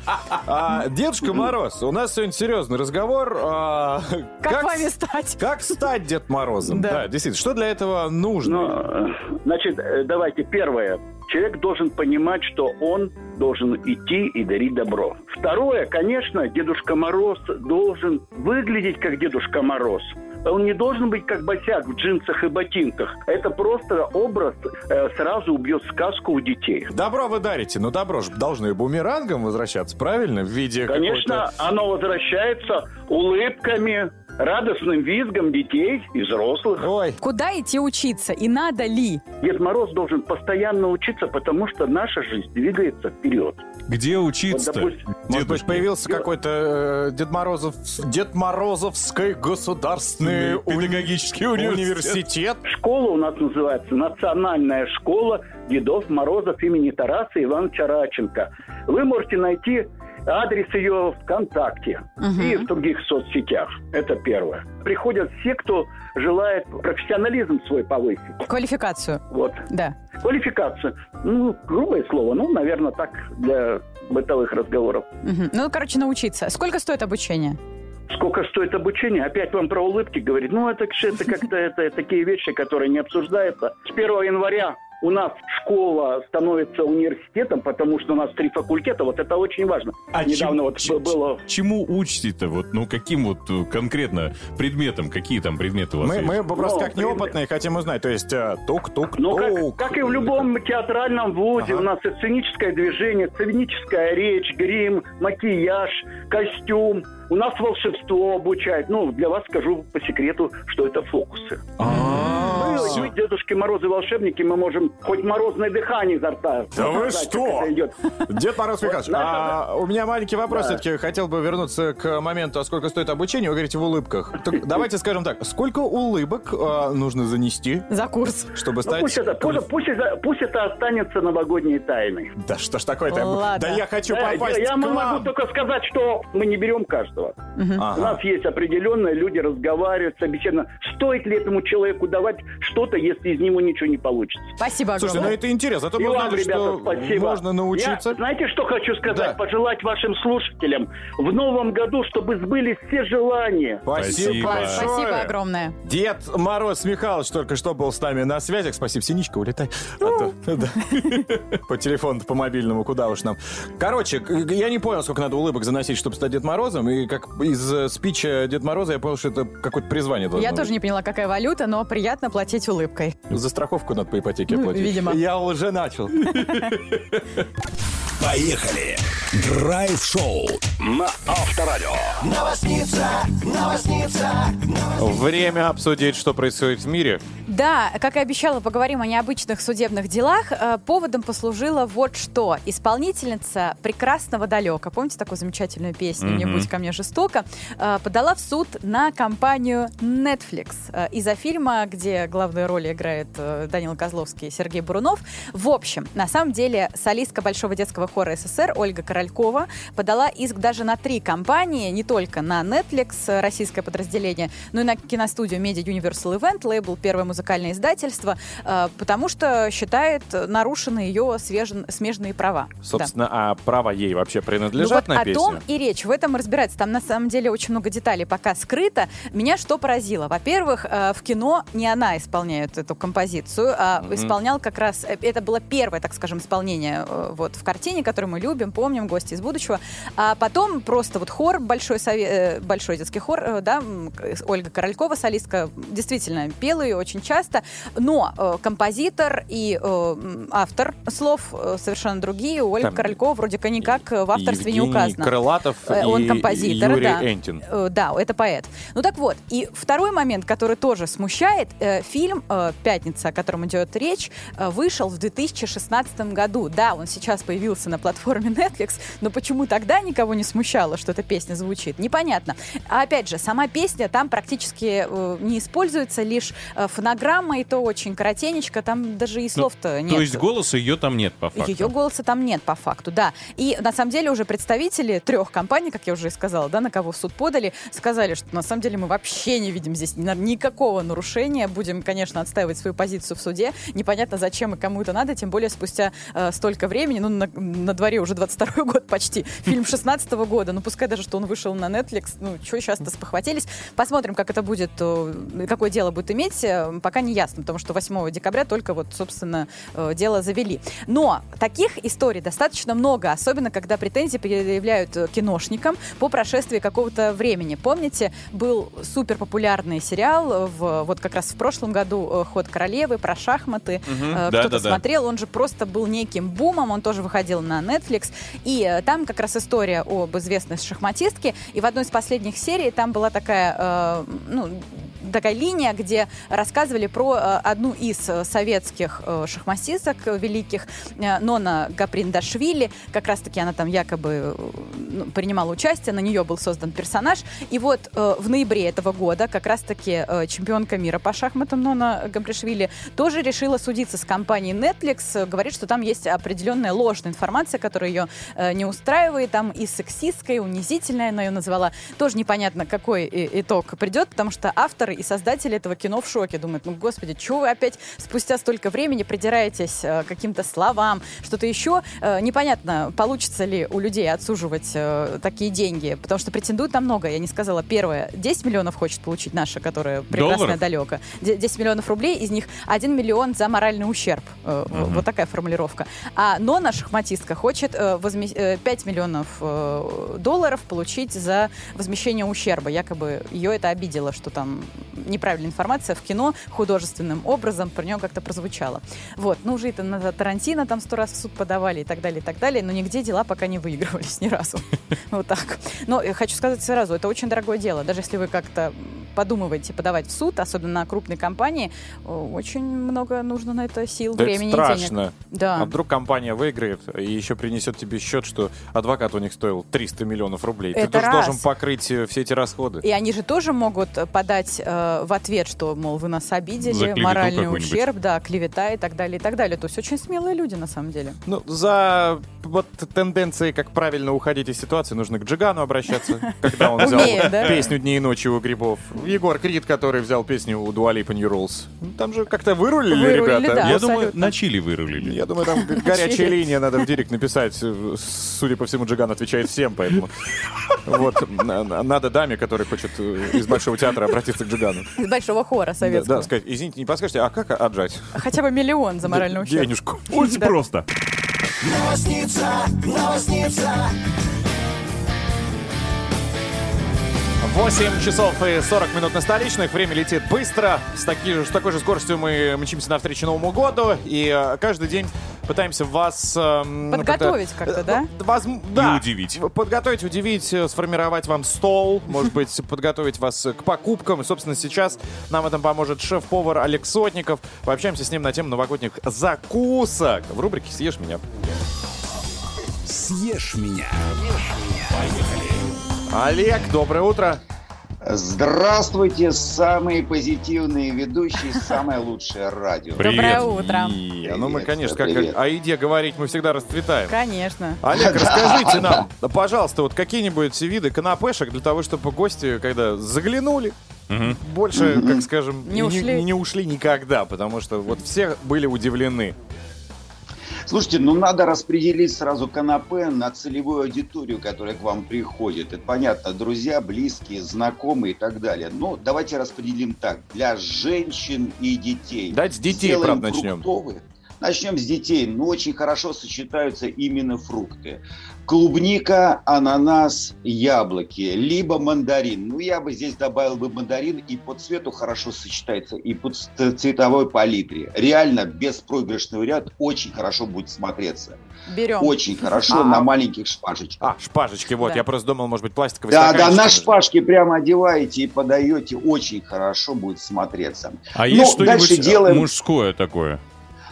А, Дедушка Мороз, у нас сегодня серьезный разговор. А, Как с- вами стать? Как стать Дед Морозом? Да. Да, действительно. Что для этого нужно? Ну, э, значит, э, давайте первое. Человек должен понимать, что он должен идти и дарить добро. Второе, конечно, Дедушка Мороз должен выглядеть как Дедушка Мороз. Он не должен быть как босяк в джинсах и ботинках. Это просто образ э, сразу убьет сказку у детей. Добро вы дарите, но добро же должны бумерангом возвращаться, правильно? В виде Конечно, оно возвращается улыбками, радостным визгом детей и взрослых. Ой, Куда идти учиться? И надо ли? Дед Мороз должен постоянно учиться, потому что наша жизнь двигается вперед. Где Вот, учиться-то? допустим, может быть, появился какой-то э, Дед Морозов... Дед Морозовский государственный уни- Педагогический университет. университет. Школа у нас называется Национальная школа Дедов Морозов имени Тараса Ивановича Радченко. Вы можете найти адрес ее ВКонтакте и в других соцсетях. Это первое. Приходят все, кто желает профессионализм свой повысить. Квалификацию. Вот. Да. Квалификацию. Ну, грубое слово, ну, наверное, так для бытовых разговоров. Мгм. Ну, короче, научиться. Сколько стоит обучение? Сколько стоит обучение? Опять вам про улыбки говорит. Ну, это, это как-то это, такие вещи, которые не обсуждаются. С 1 января у нас школа становится университетом, потому что у нас три факультета. Вот это очень важно. А Недавно чем- вот было... Чему учите-то? Вот, ну, каким вот э, конкретно предметом? Какие там предметы у вас Мы, есть? мы просто Ну, как неопытные хотим узнать. То есть э, тук-тук-тук. Ну, как, как и в любом театральном вузе, Ага. у нас и сценическое движение, сценическая речь, грим, макияж, костюм. У нас волшебство обучают. Ну, для вас скажу по секрету, что это фокусы. А, Мы быть, мы Дедушки Морозы волшебники, мы можем хоть морозное дыхание изо рта. Да вы что? Дед Мороз Михайлович, а у меня маленький вопрос все-таки. Хотел бы вернуться к моменту, а сколько стоит обучение. Вы говорите в улыбках. Так [laughs] давайте скажем так. Сколько улыбок а, нужно занести, За курс. чтобы Ну, стать... пусть, это, пусть, пусть это- пусть это останется новогодней тайной. Да что ж такое-то? Да я хочу Да, попасть я могу только сказать, что мы не берем каждого. У Ага. нас есть определенные люди, разговаривают, собеседно. Стоит ли этому человеку давать что-то, если из него ничего не получится? Спасибо огромное. Слушайте, ну это интересно. А то И мы вам, узнали, ребята, что спасибо. можно научиться. Я, знаете, что хочу сказать? Да. Пожелать вашим слушателям в новом году, чтобы сбылись все желания. Спасибо большое. Спасибо огромное. Дед Мороз Михайлович только что был с нами на связях. Спасибо, Синичка, улетай. А. [laughs] По телефону, по мобильному, куда уж нам. Короче, я не понял, сколько надо улыбок заносить, чтобы стать Дед Морозом. И как из э, спича Дед Мороза я понял, что это какое-то призвание должно Я быть. тоже не поняла, какая валюта, но приятно платить улыбкой. За страховку надо по ипотеке Ну, платить. видимо. Я уже начал. [laughs] Поехали! Драйв-шоу на Авторадио. Время обсудить, что происходит в мире. Да, как и обещала, поговорим о необычных судебных делах. Э, Поводом послужило вот что. Исполнительница «Прекрасного далека», помните такую замечательную песню «Не будь ко мне жестоко», э, подала в суд на компанию Netflix э, из-за фильма, где главные роли играет э, Данил Козловский и Сергей Бурунов. В общем, на самом деле, солистка Большого детского хора СССР Ольга Королькова подала иск даже на три компании, не только на Netflix, российское подразделение, но и на киностудию Media Universal Event, лейбл «Первое музыкальное издательство», потому что считает нарушены ее свежен- смежные права. Да. Собственно, а права ей вообще Ну принадлежат вот на о песню? том и речь. В этом разбирается. Там на самом деле очень много деталей пока скрыто. Меня что поразило? Во-первых, э, в кино не она исполняет эту композицию, а исполнял как раз... э, Это было первое, так скажем, исполнение э, вот в картине, которую мы любим, помним, «Гости из будущего». А потом просто вот хор, большой, сове- большой детский хор, да, Ольга Королькова, солистка, действительно пела ее очень часто, но композитор и автор слов совершенно другие. У Ольги Там Королькова вроде как никак в авторстве не Евгений указано. Крылатов Он и композитор, Юрий да. Энтин. Э, Да, это поэт. Ну так вот, и второй момент, который тоже смущает, э, фильм э, «Пятница», о котором идет речь, вышел в 2016 году. Да, он сейчас появился на платформе Netflix, но почему тогда никого не смущало, что эта песня звучит? Непонятно. А опять же, сама песня там практически не используется, лишь фонограмма, и то очень коротенечко, там даже и слов-то нет. Ну, То есть голоса ее там нет, по факту. Ее голоса там нет, по факту, да. И на самом деле уже представители трех компаний, как я уже и сказала, да, на кого в суд подали, сказали, что на самом деле мы вообще не видим здесь ни- никакого нарушения. Будем, конечно, отстаивать свою позицию в суде. Непонятно, зачем и кому это надо, тем более спустя э, столько времени, ну, на, на дворе уже 22 год почти, фильм 16 года, ну, пускай даже, что он вышел на Netflix, ну, что сейчас-то спохватились. Посмотрим, как это будет, э, какое дело будет иметь, э, пока не ясно, потому что 8 декабря только вот, собственно, э, дело завели. Но таких историй достаточно много, особенно когда претензии предъявляют киношникам по прошествии какого-то времени. Помните, был супер популярный сериал в, вот как раз в прошлом году э, «Ход королевы» про шахматы. Э, Да, Кто-то да, да. смотрел, он же просто был неким бумом, он тоже выходил на Netflix. И э, там как раз история об известной шахматистке. И в одной из последних серий там была такая, э, ну, такая линия, где рассказывали про э, одну из э, советских э, шахматисток великих, Нона Гаприндашвили. Как раз-таки она там якобы ну, принимала участие, на нее был создан персонаж. И вот в ноябре этого года как раз-таки чемпионка мира по шахматам Нона Гапришвили тоже решила судиться с компанией Netflix. Говорит, что там есть определенная ложная информация, которая ее не устраивает. Там и сексистская, и унизительная она ее назвала. Тоже непонятно, какой итог придет, потому что авторы и создатели этого кино в шоке. Думают, ну, господи, чего вы опять спустя столько времени придираетесь э, к каким-то словам, что-то еще. Э, непонятно, получится ли у людей отсуживать э, такие деньги, потому что претендуют на много. Я не сказала. Первое, 10 миллионов хочет получить наша, которая прекрасная далеко. 10 миллионов рублей, из них 1 миллион за моральный ущерб. Э, Вот такая формулировка. А Нона, шахматистка, хочет э, возме- э, 5 миллионов э, долларов получить за возмещение ущерба. Якобы ее это обидело, что там неправильная информация в кино художественным образом про нее как-то прозвучала. Вот. Ну, уже это на Тарантино там сто раз в суд подавали и так далее, и так далее, но нигде дела пока не выигрывались [laughs] ни разу. Вот так. Но э, хочу сказать сразу, это очень дорогое дело. Даже если вы как-то подумываете подавать в суд, особенно на крупной компании, очень много нужно на это сил, Да это времени и денег. страшно. Да. А вдруг компания выиграет и еще принесет тебе счет, что адвокат у них стоил 300 миллионов рублей. Ты Это тоже должен раз. покрыть э, все эти расходы. И они же тоже могут э, подать э, в ответ, что, мол, вы нас обидели, моральный ущерб, да, клевета и так далее, и так далее. То есть очень смелые люди, на самом деле. Ну, за вот тенденцией, как правильно уходить из ситуации, нужно к Джигану обращаться, [laughs] когда он взял песню «Дни и ночи» у Грибов. Егор Крид, который взял песню у Дуалипа New Rules. Там же как-то вырулили, Вырулили, ребята. да. Я думаю, абсолютно. на Чили вырулили. Я думаю, там [laughs] горячая линия, надо в директ написать. Судя по всему, Джиган отвечает всем, поэтому... [laughs] Вот, на- на- надо даме, которая хочет э, из Большого театра обратиться к Джигану. Из большого хора Да, советского. да, сказать, извините, не подскажете, а как отжать? Хотя бы миллион за моральный ущерб. Денежку. Очень Да. просто. Новосница, новосница. 8 часов и 40 минут на столичных. Время летит быстро. С, таки с такой же скоростью мы мчимся навстречу Новому году. И э, каждый день пытаемся вас... эм, Подготовить как-то, да? э, возм- да. удивить. Подготовить, удивить, э, сформировать вам стол. Может быть, [laughs] подготовить вас к покупкам. И, собственно, сейчас нам в этом поможет шеф-повар Олег Сотников. Пообщаемся с ним на тему новогодних закусок. В рубрике «Съешь меня». Съешь меня. Олег, доброе утро. Здравствуйте, самые позитивные ведущие, [laughs] самое лучшее радио. Доброе утро. И, ну, мы, Привет, конечно, как привет. о еде говорить, мы всегда расцветаем. Конечно. Олег, расскажите [laughs] нам, пожалуйста, вот какие-нибудь виды канапешек для того, чтобы гости, когда заглянули, больше, как скажем, Не ушли. не ушли никогда, потому что вот все были удивлены. Слушайте, ну надо распределить сразу канапе на целевую аудиторию, которая к вам приходит. Это понятно, друзья, близкие, знакомые и так далее. Но давайте распределим так. Для женщин и детей. Давайте с детей, Сделаем правда, начнем. фруктовые. Начнем с детей. Ну, очень хорошо сочетаются именно фрукты. Клубника, ананас, яблоки, либо мандарин. Ну, я бы здесь добавил бы мандарин, и по цвету хорошо сочетается, и по цветовой палитре. Реально, беспроигрышный вариант, очень хорошо будет смотреться. Берем. Очень хорошо А. на маленьких шпажечках. А, шпажечки, вот, Да. я просто думал, может быть, пластиковые Да, да, на шпажке прямо одеваете и подаете, очень хорошо будет смотреться. А Ну, есть дальше что-нибудь делаем- мужское такое?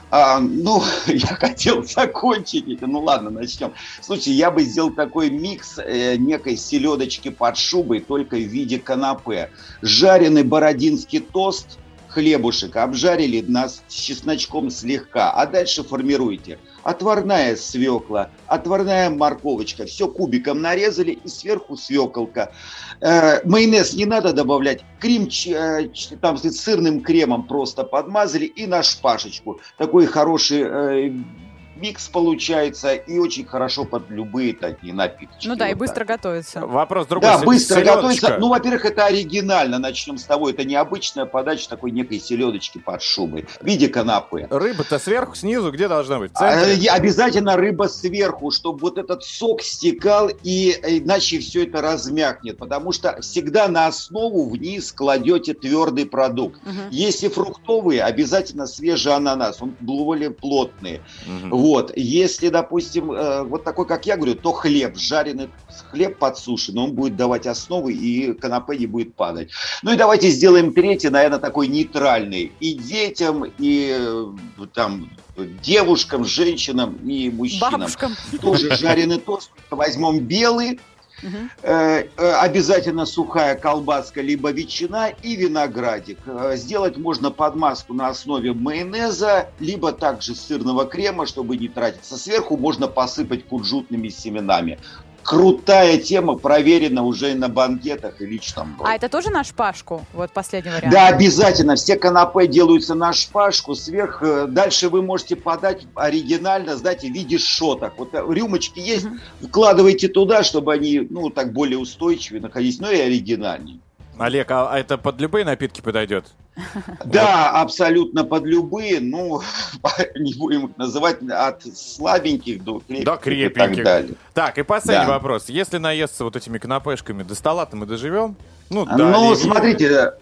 А, ну, [laughs] я хотел закончить это. Ну ладно, начнем. Слушайте, я бы сделал такой микс э, некой селедочки под шубой, только в виде канапе. Жареный бородинский тост, хлебушек, обжарили нас с чесночком слегка, а дальше формируйте. Отварная свекла, отварная морковочка, все кубиком нарезали и сверху свеколка. Э, майонез не надо добавлять, крем э, там с сырным кремом просто подмазали и на шпажечку. Такой хороший э, микс получается и очень хорошо под любые такие напитки. Ну да, и быстро готовится. Вопрос другой. Да, быстро селедочка. готовится. Ну, во-первых, это оригинально. Начнем с того. Это необычная подача такой некой селедочки под шубой в виде канапе. Рыба-то сверху, снизу, где должна быть? А, и обязательно рыба сверху, чтобы вот этот сок стекал, и э, иначе все это размякнет, потому что всегда на основу вниз кладете твердый продукт. Мгм. Если фруктовые, обязательно свежий ананас, он более плотный. Мгм. Вот, если, допустим, э, вот такой, как я говорю, то хлеб, жареный хлеб подсушенный, он будет давать основы, и канапе не будет падать. Ну и давайте сделаем третий, наверное, такой нейтральный. И детям, и э, там девушкам, женщинам, и мужчинам. Бабушкам. Тоже жареный тост. Возьмем белый, Э, обязательно сухая колбаска, либо ветчина и виноградик. Э, Сделать можно подмазку на основе майонеза, либо также сырного крема, чтобы не тратиться. Сверху можно посыпать кунжутными семенами. Крутая тема, проверена уже и на банкетах и личном. А это тоже на шпажку? Вот последний вариант. Да, обязательно. Все канапе делаются на шпажку. Сверх, э, дальше вы можете подать оригинально, знаете, в виде шоток. Вот э, рюмочки есть, вкладывайте туда, чтобы они, ну, так более устойчивее находились, ну и оригинальнее. Олег, а а это под любые напитки подойдет? [laughs] Да, абсолютно под любые, ну, [laughs] не будем их называть, от слабеньких до крепких, До и так крепеньких. далее. Так, и последний Да. вопрос. Если наесться вот этими канапешками, до стола-то мы доживем? Ну, да, ну, смотрите,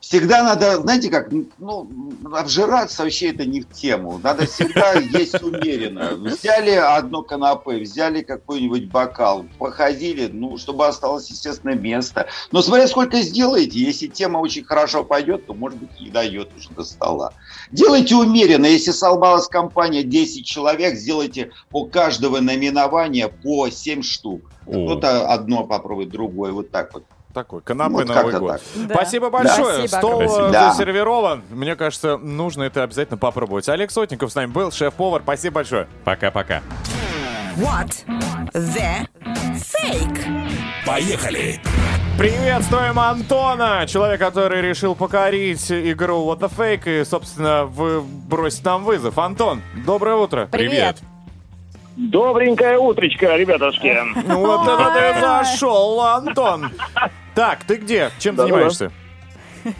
всегда надо, знаете как, ну, обжираться вообще это не в тему. Надо всегда есть умеренно. Взяли одно канапе, взяли какой-нибудь бокал, походили, ну, чтобы осталось, естественно, место. Но смотря сколько сделаете, если тема очень хорошо пойдет, то, может быть, и дойдет уже до стола. Делайте умеренно. Если собралась компания 10 человек, сделайте по каждого наименования по 7 штук. Кто-то одно попробует, другое, вот так вот. Такой канапе Вот Новый год. так. Да. Спасибо большое. Спасибо Стол э, Да. засервирован. Мне кажется, нужно это обязательно попробовать. Олег Сотников с нами был, шеф-повар. Спасибо большое. Пока-пока. What the fake? Поехали! Приветствуем Антона, человек, который решил покорить игру What the Fake и, собственно, вы бросить нам вызов. Антон, доброе утро. Привет. Добренькое утречко, ребятушки. Ну вот это ты зашел, Антон. Так, ты где? Чем Да-да-да. занимаешься? Да [laughs]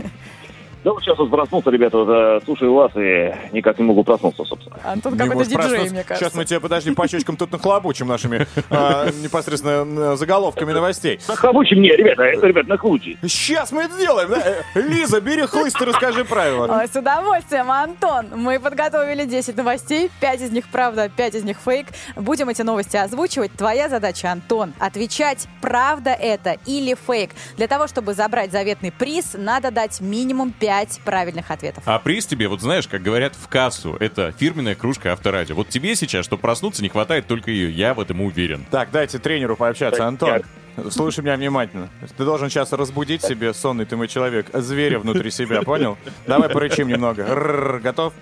вот сейчас вот проснулся, ребята, вот, э, слушаю вас и никак не могу проснуться, собственно. Антон Не какой-то диджей, проснуться. мне кажется. Сейчас мы тебе, подожди, по щечкам тут нахлобучим нашими а, непосредственно заголовками новостей. Нахлобучи мне, ребята, это, ребят, нахлобучи. Сейчас мы это сделаем. да? Э, Лиза, бери хлыст и расскажи правила. С удовольствием, Антон. Мы подготовили 10 новостей, 5 из них правда, 5 из них фейк. Будем эти новости озвучивать. Твоя задача, Антон, отвечать, правда это или фейк. Для того, чтобы забрать заветный приз, надо дать минимум 5 правильных ответов. А приз тебе, вот знаешь, как говорят, в кассу. Это фирменная кружка авторадио. Вот тебе сейчас, чтобы проснуться, не хватает только ее. Я в этом уверен. Так, дайте тренеру пообщаться. Антон, слушай меня внимательно. Ты должен сейчас разбудить себе, сонный ты мой человек, зверя внутри себя, понял? Давай порычим немного. Готов?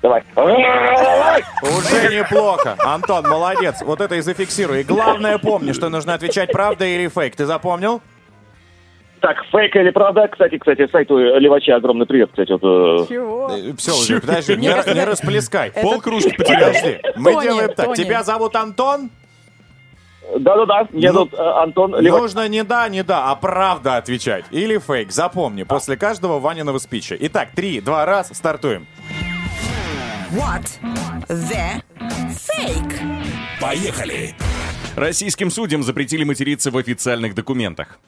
Давай. Уже неплохо. Антон, молодец. Вот это и зафиксируй. И главное помни, что нужно отвечать правда или фейк. Ты запомнил? Так, фейк или правда? Кстати, кстати, сайту Левача огромный привет, кстати, вот... э, Чего? Все уже, подожди, не, не расплескай. это- Полкружки подожди. Мы Тони, делаем так. Тони. Тебя зовут Антон? Да-да-да, меня Ну, зовут э, Антон Левач. Нужно не да, не да, а правда отвечать. Или фейк. Запомни, после каждого Ваниного спича. Итак, три, два, раз, стартуем. What the fake? Поехали! Российским судьям запретили материться в официальных документах.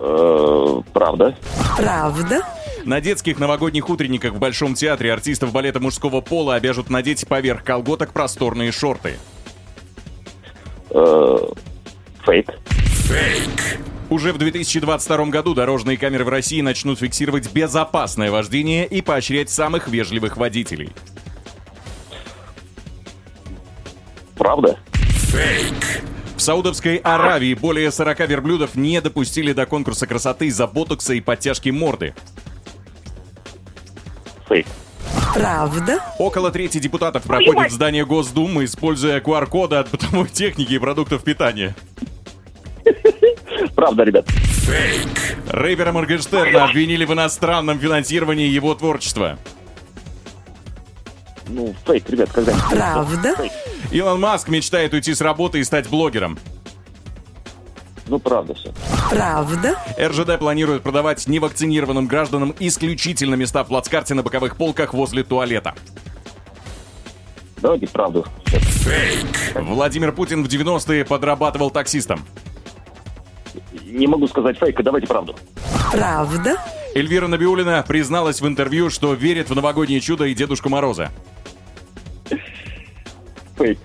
Э, Правда. Правда? На детских новогодних утренниках в Большом театре артистов балета мужского пола обяжут надеть поверх колготок просторные шорты. Э, Фейк. Уже в 2022 году дорожные камеры в России начнут фиксировать безопасное вождение и поощрять самых вежливых водителей. Правда. В Саудовской Аравии более 40 верблюдов не допустили до конкурса красоты из-за ботокса и подтяжки морды. Фейк. Правда? Около трети депутатов проходят в здание Госдумы, используя QR-коды от бытовой техники и продуктов питания. Правда, ребят. Рэпера Моргенштерна обвинили в иностранном финансировании его творчества. Ну, фейк, ребят, когда Правда? Илон Маск мечтает уйти с работы и стать блогером. Ну, правда все. Правда? РЖД планирует продавать невакцинированным гражданам исключительно места в плацкарте на боковых полках возле туалета. Давайте правду. Владимир Путин в 90-е подрабатывал таксистом. Не могу сказать фейк, давайте правду. Правда? Эльвира Набиулина призналась в интервью, что верит в новогоднее чудо и Дедушку Мороза. Фейк.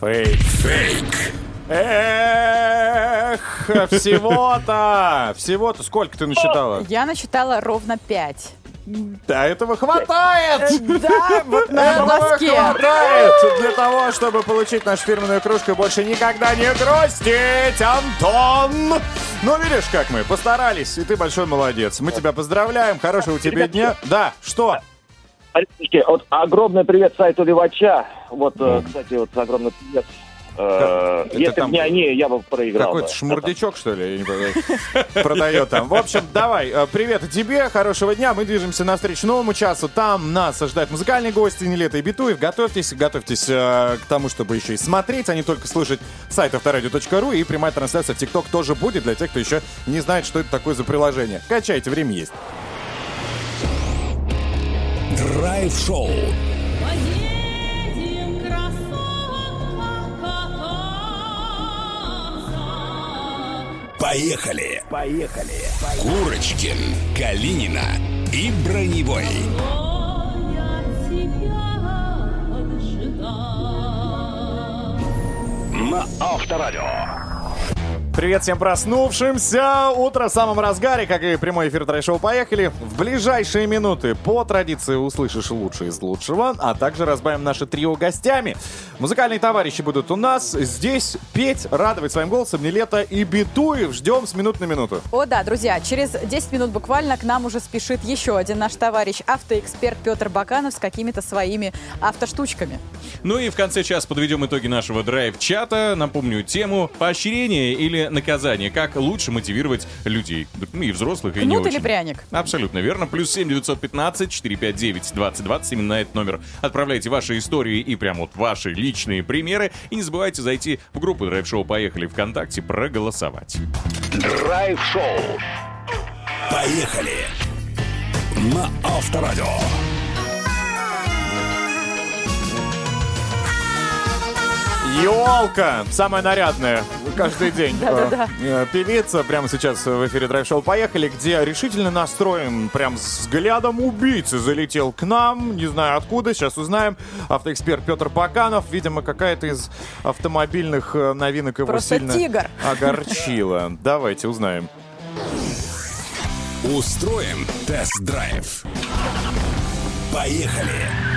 Фейк. Эх, всего-то, всего-то. Сколько ты насчитала? Я насчитала ровно 5. Да, этого хватает! Да, вот на хватает для того, чтобы получить нашу фирменную кружку и больше никогда не грустить, Антон! Ну, видишь, как мы постарались, и ты большой молодец. Мы тебя поздравляем, хорошего у тебя дня. Да, что? Вот огромный привет сайту Левача. Вот, э, кстати, вот огромный привет. Э, Это Если бы не они, я бы проиграл. Какой-то бы. шмурдячок, что ли, я не понимаю, продает там. В общем, давай, э, привет тебе, хорошего дня. Мы движемся навстречу новому часу. Там нас ожидают музыкальные гости, Нелета и Битуев. Готовьтесь, готовьтесь э, к тому, чтобы еще и смотреть, а не только слушать сайт авторадио.ру. И прямая трансляция в ТикТок тоже будет для тех, кто еще не знает, что это такое за приложение. Качайте, время есть. Драйв-шоу. Поехали! Поехали! Курочкин, Калинина и Броневой. На Авторадио. Привет всем проснувшимся! Утро в самом разгаре, как и прямой эфир трэш-шоу «Поехали». В ближайшие минуты по традиции услышишь лучшее из лучшего, а также разбавим наше трио гостями. Музыкальные товарищи будут у нас здесь петь, радовать своим голосом Нелета и Битуев. Ждем с минут на минуту. О да, друзья, через 10 минут буквально к нам уже спешит еще один наш товарищ, автоэксперт Петр Баканов с какими-то своими автоштучками. Ну и в конце часа подведем итоги нашего драйв-чата. Напомню тему поощрение или наказание. Как лучше мотивировать людей. Ну И взрослых, и не Кнут или очень. пряник? Абсолютно верно. Плюс 7 915 459 2020. Именно этот номер отправляйте ваши истории и прям вот ваши личные примеры. И не забывайте зайти в группу Драйв Шоу Поехали ВКонтакте проголосовать. Драйв-шоу. Поехали! На Авторадио. Елка! Самая нарядная каждый день. [laughs] Э, э, Певица прямо сейчас в эфире драйв-шоу «Поехали», где решительно настроен, прям с взглядом убийцы залетел к нам. Не знаю откуда, сейчас узнаем. Автоэксперт Петр Паканов. Видимо, какая-то из автомобильных э, новинок его Просто сильно тигр. [laughs] огорчила. Давайте узнаем. Устроим тест-драйв. Поехали!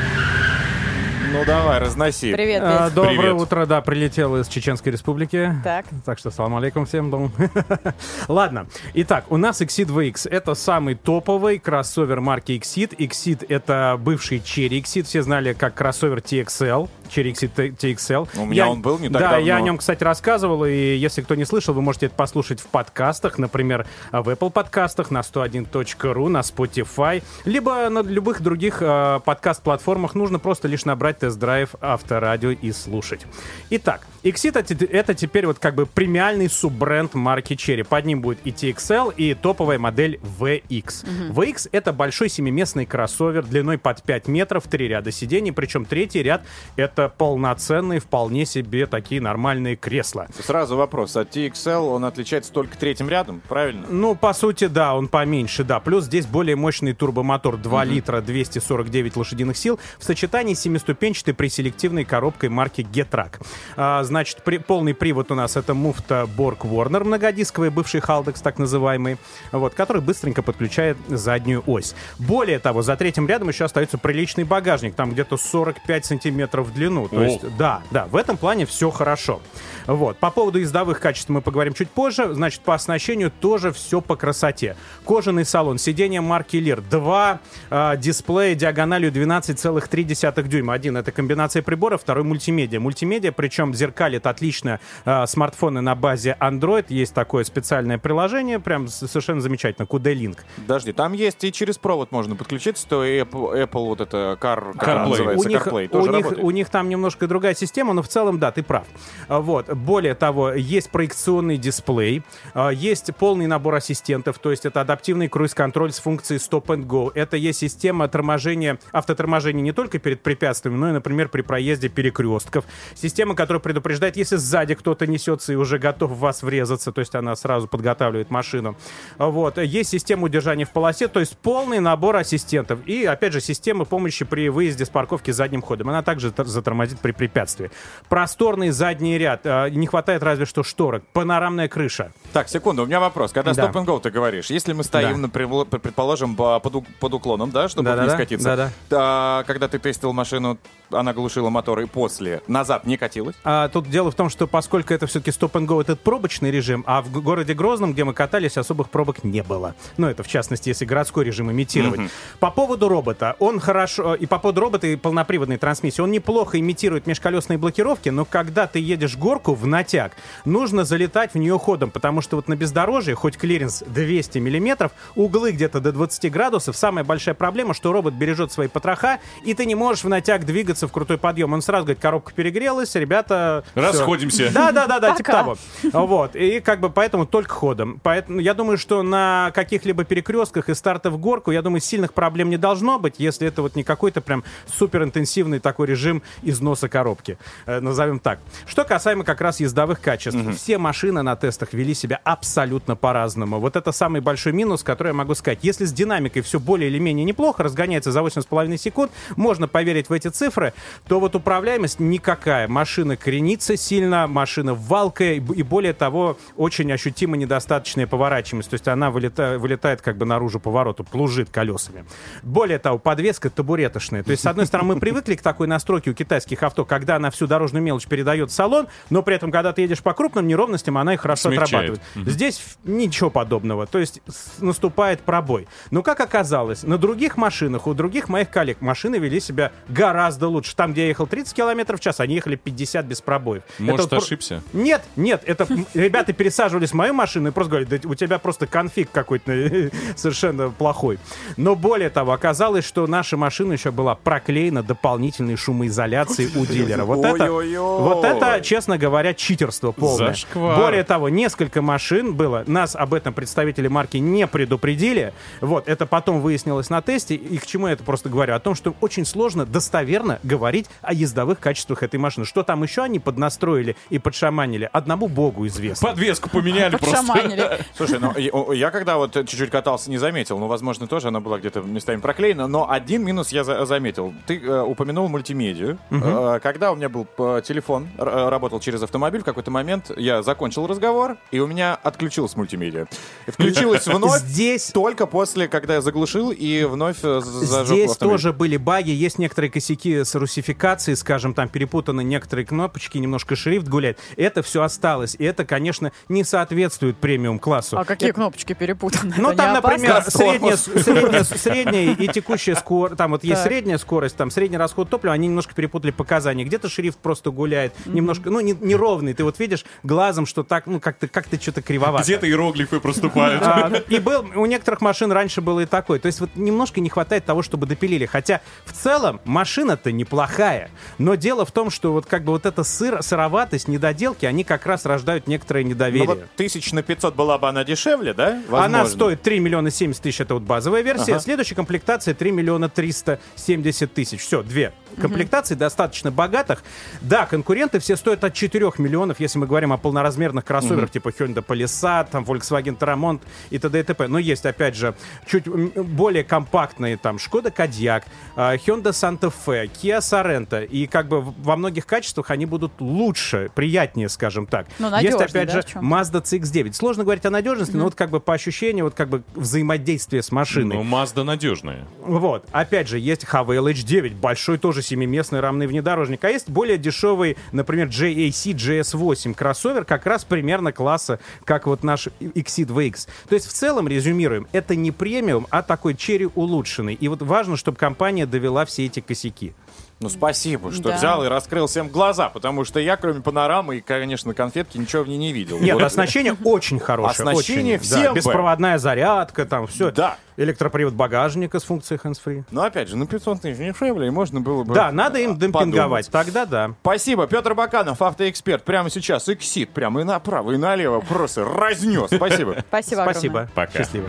Ну давай, разноси. Привет, А. Доброе Привет. утро, да, прилетел из Чеченской Республики. Так. Так что салам алейкум всем. дом. [laughs] Ладно. Итак, у нас Exit VX. Это самый топовый кроссовер марки Exit. Exit — это бывший Cherry Exit. Все знали как кроссовер TXL. Cherry Exit TXL. У меня он был не так Да, давно. я о нем, кстати, рассказывал. И если кто не слышал, вы можете это послушать в подкастах. Например, в Apple подкастах, на 101.ru, на Spotify. Либо на любых других э, подкаст-платформах. Нужно просто лишь набрать тест-драйв авторадио и слушать. Итак, Exit это, это теперь вот как бы премиальный суббренд марки Cherry. Под ним будет и TXL, и топовая модель VX. VX это большой семиместный кроссовер длиной под 5 метров, три ряда сидений, причем третий ряд это полноценные, вполне себе такие нормальные кресла. Сразу вопрос. От TXL он отличается только третьим рядом, правильно? Ну, по сути, да, он поменьше, да. Плюс здесь более мощный турбомотор 2 литра 249 лошадиных сил в сочетании с семиступенчатой преселективной коробкой марки Getrack. А, значит, при- полный привод у нас это муфта Borg Warner многодисковый, бывший Haldex так называемый, вот, который быстренько подключает заднюю ось. Более того, за третьим рядом еще остается приличный багажник, там где-то 45 сантиметров в длину. То О. есть, да, да, в этом плане все хорошо. Вот. По поводу ездовых качеств мы поговорим чуть позже. Значит, по оснащению тоже все по красоте. Кожаный салон, сиденье марки Lear, два э, дисплея диагональю 12,3 дюйма. Один это комбинация приборов, второй мультимедиа. Мультимедиа, причем зеркалит отлично э, смартфоны на базе Android. Есть такое специальное приложение, прям совершенно замечательно, QD-Link. Подожди, там есть и через провод можно подключиться, то и Apple, Apple вот это Car, CarPlay. называется, у них, CarPlay, у, тоже них, работает. у них там немножко другая система, но в целом, да, ты прав. Вот. Более того, есть проекционный дисплей, а, есть полный набор ассистентов, то есть это адаптивный круиз-контроль с функцией Stop and Go. Это есть система торможения, автоторможения не только перед препятствиями, но и, например, при проезде перекрестков. Система, которая предупреждает, если сзади кто-то несется и уже готов в вас врезаться, то есть она сразу подготавливает машину. Вот. Есть система удержания в полосе, то есть полный набор ассистентов. И, опять же, система помощи при выезде с парковки задним ходом. Она также тор- затормозит при препятствии. Просторный задний ряд. А, Не хватает разве что шторок. Панорамная крыша. Так, секунду, у меня вопрос. Когда Да. go ты говоришь, если мы стоим, Да. например, предположим, по- под, под уклоном, да, чтобы Да-да-да, вниз катиться, да-да. а, когда ты тестил машину, она глушила мотор и после назад не катилась? А, тут дело в том, что поскольку это все-таки стоп and go, это пробочный режим, а в городе Грозном, где мы катались, особых пробок не было. Ну, это в частности, если городской режим имитировать. По поводу робота, он хорошо, и по поводу робота и полноприводной трансмиссии, он неплохо имитирует межколесные блокировки, но когда ты едешь горку в натяг, нужно залетать в нее ходом, потому что вот на бездорожье, хоть клиренс 200 миллиметров, углы где-то до 20 градусов, самая большая проблема, что робот бережет свои потроха, и ты не можешь в натяг двигаться в крутой подъем, он сразу говорит, коробка перегрелась, ребята... Расходимся. Да, да, да, да, типа того. Вот. И как бы поэтому только ходом. Поэтому я думаю, что на каких-либо перекрестках и старта в горку, я думаю, сильных проблем не должно быть, если это вот не какой-то прям суперинтенсивный такой режим износа коробки. Э, назовем так. Что касаемо как раз ездовых качеств. Все машины на тестах вели себя абсолютно по-разному. Вот это самый большой минус, который я могу сказать. Если с динамикой все более или менее неплохо, разгоняется за 8,5 секунд, можно поверить в эти цифры, то вот управляемость никакая. Машина кренится сильно, машина валкая, и более того, очень ощутимо недостаточная поворачиваемость. То есть она вылета- вылетает как бы наружу повороту, плужит колесами. Более того, подвеска табуреточная. То есть, с одной стороны, мы привыкли к такой настройке у китайских авто, когда она всю дорожную мелочь передает в салон, но при этом, когда ты едешь по крупным неровностям, она их хорошо Смягчает. отрабатывает. Мгм. Здесь ничего подобного. То есть наступает пробой. Но как оказалось, на других машинах, у других моих коллег машины вели себя гораздо лучше. Там, где я ехал 30 км в час, они ехали 50 без пробоев. Может, Это вот про- ошибся? Нет, нет, это ребята пересаживались в мою машину и просто говорят, да у тебя просто конфиг какой-то [laughs] совершенно плохой. Но более того, оказалось, что наша машина еще была проклеена дополнительной шумоизоляцией у дилера. Вот это, Ой-ой-ой. вот это, честно говоря, читерство полное. Зашквар. Более того, несколько машин было, нас об этом представители марки не предупредили. Вот, это потом выяснилось на тесте. И к чему я это просто говорю? О том, что очень сложно достоверно говорить о ездовых качествах этой машины. Что там еще они поднастроили и подшаманили, одному богу известно. Подвеску поменяли просто. Подшаманили. [laughs] Слушай, ну я- когда вот чуть-чуть катался, не заметил, ну, возможно, тоже она была где-то местами проклеена, но один минус я за- заметил. Ты э, упомянул мультимедию. Э, когда у меня был э, телефон, работал через автомобиль, в какой-то момент я закончил разговор, и у меня отключилась мультимедиа. Включилась [laughs] вновь Здесь только после, когда я заглушил и вновь зажег Здесь автомобиль. тоже были баги, есть некоторые косяки с русификацией, скажем, там перепутаны некоторые кнопочки, немножко шрифт гуляет. Это все осталось, и это, конечно, не соответствует премиум-классу. А какие кнопочки перепутаны? Ну, Это там, например, средняя, средняя, средняя и текущая скорость, там вот есть Так. средняя скорость, там средний расход топлива, они немножко перепутали показания. Где-то шрифт просто гуляет, немножко, ну, не- неровный. Ты вот видишь глазом, что так, ну, как-то как что-то кривовато. Где-то иероглифы проступают. А, и был, у некоторых машин раньше было и такое. То есть вот немножко не хватает того, чтобы допилили. Хотя в целом машина-то неплохая. Но дело в том, что вот как бы вот эта сыр, сыроватость, недоделки, они как раз рождают некоторое Ну недоверие. вот тысяч на 500 была бы она дешевле, да? Она Возможно. стоит 3 миллиона 70 тысяч, это вот базовая версия. Ага. Следующая комплектация 3 миллиона 370 тысяч. Все, две комплектации достаточно богатых. Да, конкуренты все стоят от 4 миллионов, если мы говорим о полноразмерных кроссоверах типа Hyundai Palisade, там Volkswagen Taramont и т.д. и т.п. Но есть, опять же, чуть более компактные там Skoda Kodiaq, а, Hyundai Santa Fe, Kia Sorento. И как бы во многих качествах они будут лучше, приятнее, скажем так. Ну, есть, надежнее, опять да, же. Mazda CX-9. Сложно говорить о надежности, но вот как бы по ощущению, вот как бы взаимодействие с машиной. Ну, Mazda надежная. Вот. Опять же, есть HVL H9, большой тоже семиместный рамный внедорожник. А есть более дешевый, например, JAC GS8 кроссовер, как раз примерно класса, как вот наш Exceed VX. То есть в целом, резюмируем, это не премиум, а такой черри улучшенный. И вот важно, чтобы компания довела все эти косяки. Ну, спасибо, что Да. взял и раскрыл всем глаза, потому что я, кроме панорамы и, конечно, конфетки, ничего в ней не видел. Нет, Вот. оснащение [laughs] очень хорошее. Оснащение очень, всем да, бы. Беспроводная зарядка, там все. Да. Электропривод багажника с функцией hands-free. Но опять же, ну 500 тысяч дешевле, и можно было бы... Да, надо им демпинговать. подумать. Тогда да. Спасибо, Петр Баканов, автоэксперт. Прямо сейчас эксит, прямо и направо, и налево просто разнес. [laughs] Спасибо. Спасибо. Спасибо. Пока. Счастливо.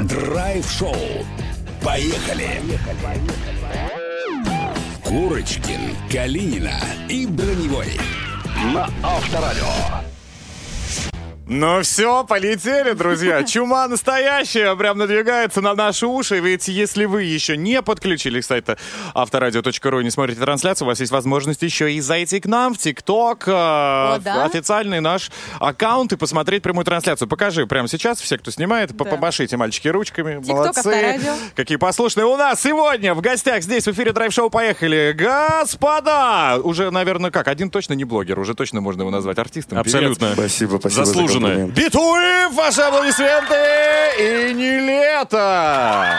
Драйв-шоу. Поехали! Курочкин, Калинина и Броневой. На Авторадио. Ну все, полетели, друзья. [laughs] Чума настоящая прям надвигается на наши уши. Ведь если вы еще не подключили к сайту авторадио.ру и не смотрите трансляцию, у вас есть возможность еще и зайти к нам в ТикТок, О, да? официальный наш аккаунт и посмотреть прямую трансляцию. Покажи прямо сейчас, все, кто снимает, Да. помашите, мальчики, ручками. ТикТок, Молодцы. Авторадио. Какие послушные. У нас сегодня в гостях здесь в эфире драйв-шоу «Поехали». Господа! Уже, наверное, как? Один точно не блогер, уже точно можно его назвать артистом. певец. Абсолютно. Спасибо, спасибо за Комплимент. Битуев, ваши аплодисменты! И не лето!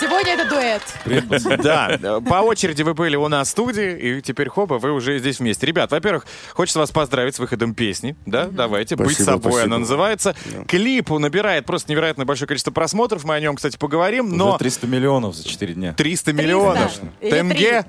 Сегодня это дуэт. Да, по очереди вы были у нас в студии, и теперь хоба, вы уже здесь вместе. Ребят, во-первых, хочется вас поздравить с выходом песни, да, давайте, «Быть собой» она называется. Клип набирает просто невероятно большое количество просмотров, мы о нем, кстати, поговорим, но... Уже 300 миллионов за 4 дня. 300 миллионов. Тенге.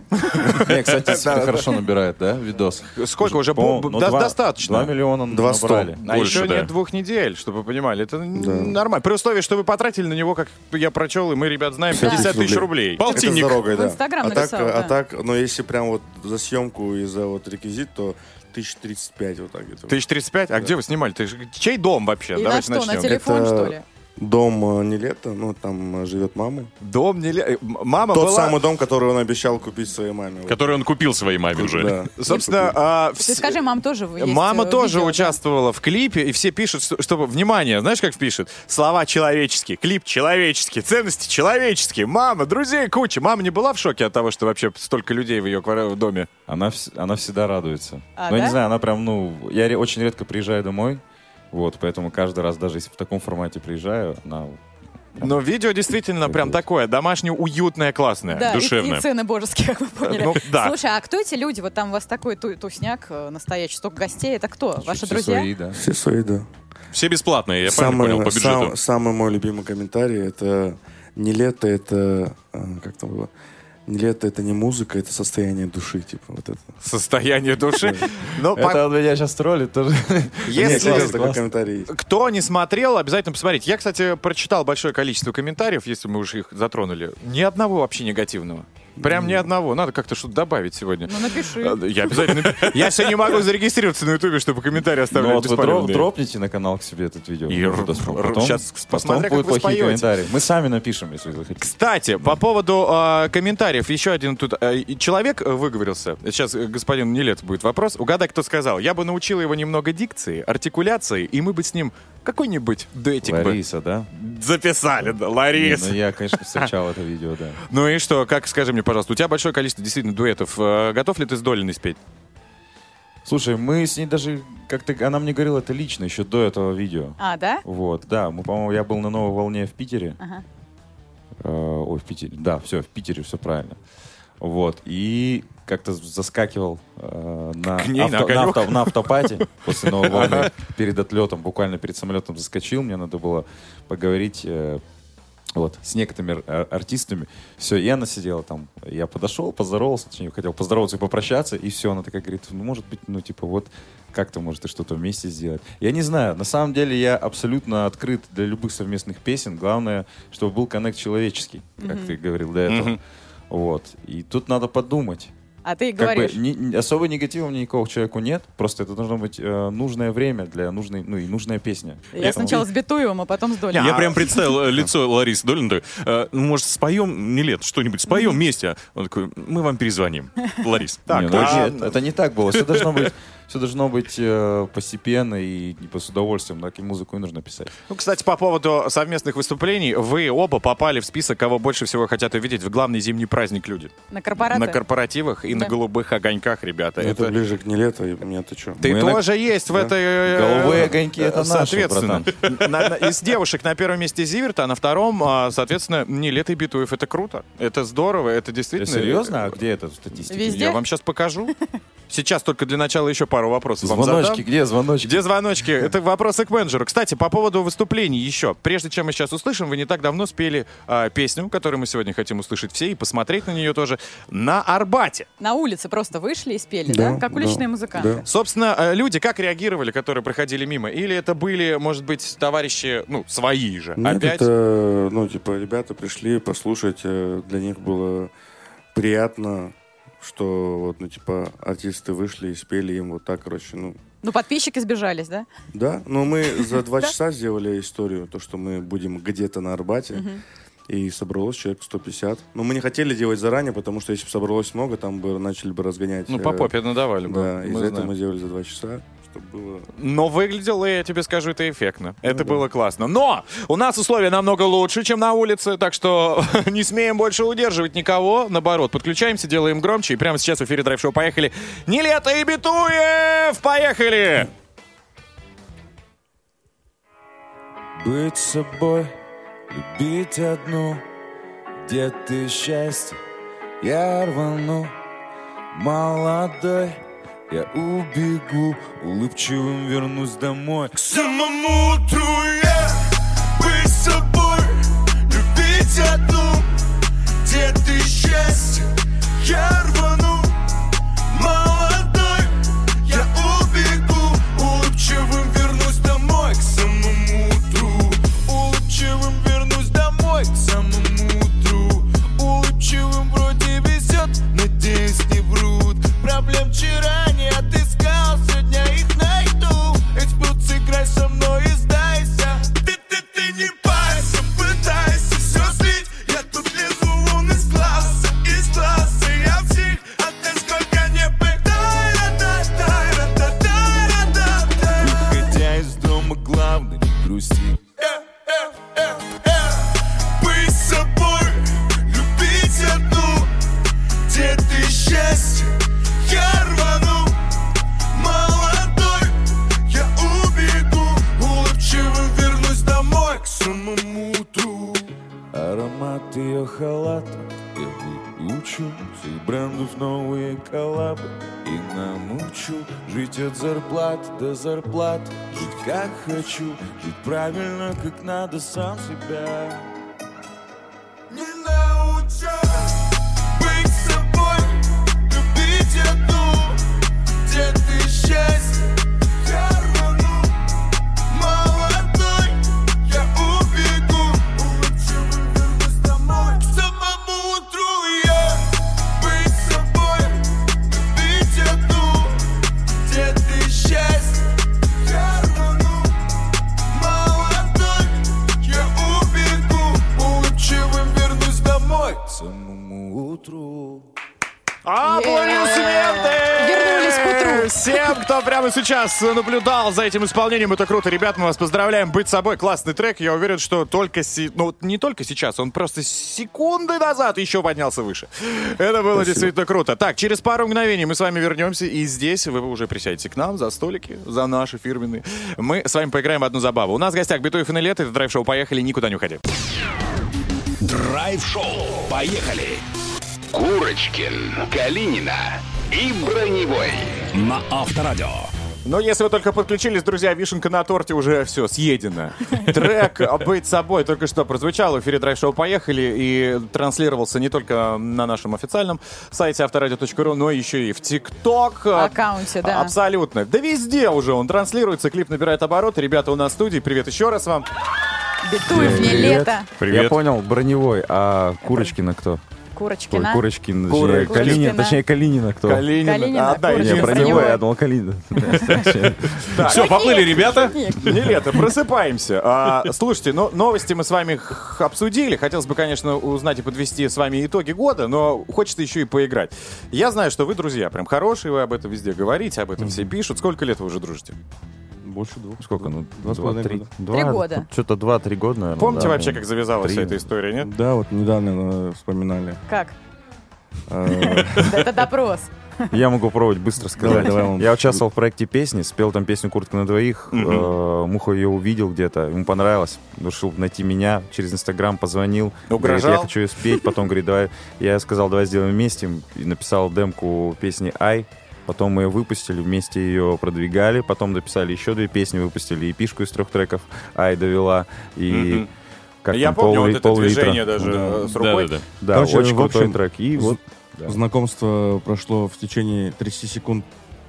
Не, кстати, хорошо набирает, да, видос? Сколько уже? Ну, достаточно. 2 миллиона Два сто. набрали. А Больше, еще нет двух недель, чтобы вы понимали. Это нормально. При условии, что вы потратили на него, как я прочел, и мы, ребят, знаем, 50 тысяч рублей. Это с Полтинник. дорогой, да. В Инстаграм а так, а да. так, но если прям вот за съемку и за вот реквизит, то 1035 вот так где-то. 1035? А где вы снимали? Ты Чей дом вообще? И на Давайте что, на начнем. телефон, Это- что ли? Дом э, не лето, ну там э, живет мама. Дом не... ле- М- Мама Тот была... самый дом, который он обещал купить своей маме. Который он купил своей маме уже. Да. [laughs] Собственно, а, Ты вс- скажи, мам тоже есть Мама э, тоже видео, да? участвовала в клипе, и все пишут, что, чтобы, внимание, знаешь, как пишут? Слова человеческие, клип человеческий, ценности человеческие. Мама, друзей куча. Мама не была в шоке от того, что вообще столько людей в ее квар- в доме? Она, вс- она всегда радуется. А, Но я да? не знаю, она прям, ну, я очень редко приезжаю домой, вот, поэтому каждый раз, даже если в таком формате приезжаю, она... Но видео действительно прям такое, домашнее, уютное, классное. Да, и- душевно. И, цены божеские, как вы поняли. Ну, да. Слушай, а кто эти люди? Вот там у вас такой ту- тусняк э, настоящий, столько гостей. Это кто? Ваши все друзья? свои, да. Все свои, да. Все бесплатные, я самый, понял, по бюджету. сам- самый мой любимый комментарий это не лето, это э, как там было? Лето, это не музыка, это состояние души, типа вот это. Состояние души. Ну, по- Это он меня сейчас троллит тоже. Если... такой комментарий. Кто не смотрел, обязательно посмотрите. Я, кстати, прочитал большое количество комментариев, если мы уже их затронули. Ни одного вообще негативного. Прям ни одного. Надо как-то что-то добавить сегодня. Ну, напиши. А, Я обязательно... Я все не могу зарегистрироваться на Ютубе, чтобы комментарии Ну оставлять вот вы дропните на канал к себе этот видео. Потом посмотря, как будут вы комментарии. Мы сами напишем, если вы хотите. Кстати, по поводу э, комментариев, еще один тут э, и человек э, выговорился. Сейчас э, господин Нелет будет вопрос. Угадай, кто сказал. Я бы научил его немного дикции, артикуляции, и мы бы с ним какой-нибудь дуэтик бы Лариса, да? записали. Да, Не, Ларис. ну я, конечно, встречал это видео, да. Ну и что, как, скажи мне, пожалуйста, у тебя большое количество действительно дуэтов. Э, Готов ли ты с Долиной спеть? Слушай, мы с ней даже как-то... Она мне говорила это лично, еще до этого видео. А, да? Вот, да. Мы, по-моему, я был на новой волне в Питере. Ага. Э, ой, в Питере. Да, все, в Питере, все правильно. Вот. И как-то заскакивал э, на, ней на авто- на, огонек. авто- на автопате [laughs] после новой волны перед отлетом, буквально перед самолетом заскочил. Мне надо было поговорить э, вот, с некоторыми ар- ар- артистами. Все, и она сидела там. Я подошел, поздоровался, точнее, хотел поздороваться и попрощаться, и все. Она такая говорит, ну, может быть, ну, типа, вот как-то, может, и что-то вместе сделать. Я не знаю. На самом деле я абсолютно открыт для любых совместных песен. Главное, чтобы был коннект человеческий, как Мгм. ты говорил до этого. Мгм. Вот. И тут надо подумать. А ты Как бы говоришь. ни- ни- особо негатива мне никого к человеку нет. Просто это должно быть э, нужное время для нужной, ну и нужная песня. Я Поэтому- сначала с Битуевым, а потом с Долей. Я прям представил э, лицо Ларисы Долин. э, ну, может, споем, не лет, что-нибудь споем вместе? Он такой, мы вам перезвоним. [laughs] Ларис. Не, ну, а- это не так было. Все должно быть, все должно быть э, постепенно и не по с удовольствием. Так и музыку и нужно писать. Ну, кстати, по поводу совместных выступлений, вы оба попали в список, кого больше всего хотят увидеть в главный зимний праздник люди. На корпораты. На корпоративах и на Да. голубых огоньках, ребята. Это, Это- ближе к не лето, и мне-то что? Ты Мы на- тоже есть в Да. этой... э, Голубые огоньки — это Соответственно. [laughs] на- на- Из девушек на первом месте Зиверт, а на втором, а, соответственно, Нилет и Битуев. Это круто. Это здорово. Это Ты действительно... серьезно? А где это в статистике? Везде? Я вам сейчас покажу. Сейчас только для начала еще пару вопросов вам Звоночки, задам. где звоночки? Где звоночки? Это вопросы к менеджеру. Кстати, по поводу выступлений еще. Прежде чем мы сейчас услышим, вы не так давно спели а, песню, которую мы сегодня хотим услышать все и посмотреть на нее тоже, на Арбате. На улице просто вышли и спели, да? Да, Как да, уличные музыканты. да. Собственно, э, люди как реагировали, которые проходили мимо? Или это были, может быть, товарищи, ну, свои же? Нет, Опять? это, ну, типа, ребята пришли послушать, э, для них было приятно, что, вот, ну, типа, артисты вышли и спели им вот так, короче, ну, Ну, подписчики сбежались, да? да, но мы за [laughs] два часа сделали историю, то, что мы будем где-то на Арбате, и собралось человек 150. Но мы не хотели делать заранее, потому что если бы собралось много, там бы начали бы разгонять. Ну, э, по попе надавали бы. Да, из-за этого мы сделали за два часа, чтобы было... Но выглядело, я тебе скажу, это эффектно. Это было классно. Но у нас условия намного лучше, чем на улице, так что [laughs] не смеем больше удерживать никого. Наоборот, подключаемся, делаем громче. И прямо сейчас в эфире драйв-шоу «Поехали». Не лето и Битуев! Поехали! Быть собой, любить одну, где ты счастье, я рвану, молодой, я убегу, улыбчивым вернусь домой. К самому утру я быть собой, любить одну, где ты счастье, я рвану, молодой, я убегу, улыбчивым вернусь домой. К самому утру, улыбчивым вернусь домой. К самому утру, улыбчивым вроде везет, надеюсь не врут, проблем вчера Жить от зарплат до зарплат. Жить как хочу Жить правильно, как надо сам себя. Не научу утру Аплодисменты! Вернулись к утру. Всем, кто прямо сейчас наблюдал за этим исполнением, это круто. Ребят, мы вас поздравляем. Быть собой, классный трек. Я уверен, что только, си- ну, не только сейчас, он просто секунды назад еще поднялся выше. Это было действительно круто. Так, через пару мгновений мы с вами вернемся, и здесь вы уже присядете к нам за столики, за наши фирменные. Мы с вами поиграем в одну забаву. У нас в гостях Битуев и Нелет, это драйв-шоу «Поехали», никуда не уходи. Драйв-шоу. Поехали. Курочкин, Калинина и Броневой на Авторадио. Но если вы только подключились, друзья, вишенка на торте уже все, съедена. Трек «Быть собой» только что прозвучал в эфире драйв-шоу «Поехали» и транслировался не только на нашем официальном сайте авторадио.ру, но еще и в ТикТок. Аккаунте, да. Абсолютно. Да везде уже он транслируется, клип набирает обороты. Ребята у нас в студии, привет еще раз вам. Битуев, не лето. Привет. Я понял, броневой, а Курочкина кто? Курочкина. Ой, Курочкин, Кур- точнее, Калинин, Курочкина. точнее, Калинина кто? Калинина. Калинина, Одна Курочкина. Не, единственная. броневой, Броневой. я думал, Калинина. [laughs] Все, поплыли, ребята. Не лето, просыпаемся. А, слушайте, ну, новости мы с вами обсудили. Хотелось бы, конечно, узнать и подвести с вами итоги года, но хочется еще и поиграть. Я знаю, что вы, друзья, прям хорошие, вы об этом везде говорите, об этом все пишут. Сколько лет вы уже дружите? Больше двух. Сколько? Ну, Два с половиной три. года. Два, Три года. Что-то два-три года, наверное. Помните да, вообще, ну, как завязалась три. вся эта история, нет? Да, вот недавно вспоминали. Как? Э, Это допрос. Я могу попробовать быстро сказать. Давай, давай, Я участвовал в проекте песни, спел там песню «Куртка на двоих». Э, Муха ее увидел где-то, ему понравилось. Решил найти меня, через Инстаграм позвонил. Говорит, Угрожал? я хочу ее спеть. Потом говорит, давай. Я сказал, давай сделаем вместе. И написал демку песни «Ай». Потом мы ее выпустили, вместе ее продвигали. Потом дописали еще две песни, выпустили и пишку из трех треков «Ай» довела. И Мгм. как Я там, помню пол- вот это пол-литра. движение даже э, с рукой. Да-да-да. Да, Короче, очень в крутой общем, трек. И вот да. Знакомство прошло в течение 30 секунд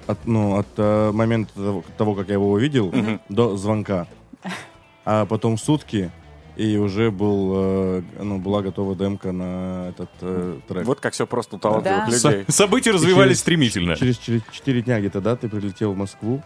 от, ну, от э, момента того, того, как я его увидел, Мгм. до звонка. А потом сутки, и уже был, э, ну, была готова демка на этот э, трек. Вот как все просто у талантливых Да. людей. События развивались стремительно. Через 4 дня где-то, да, ты прилетел в Москву.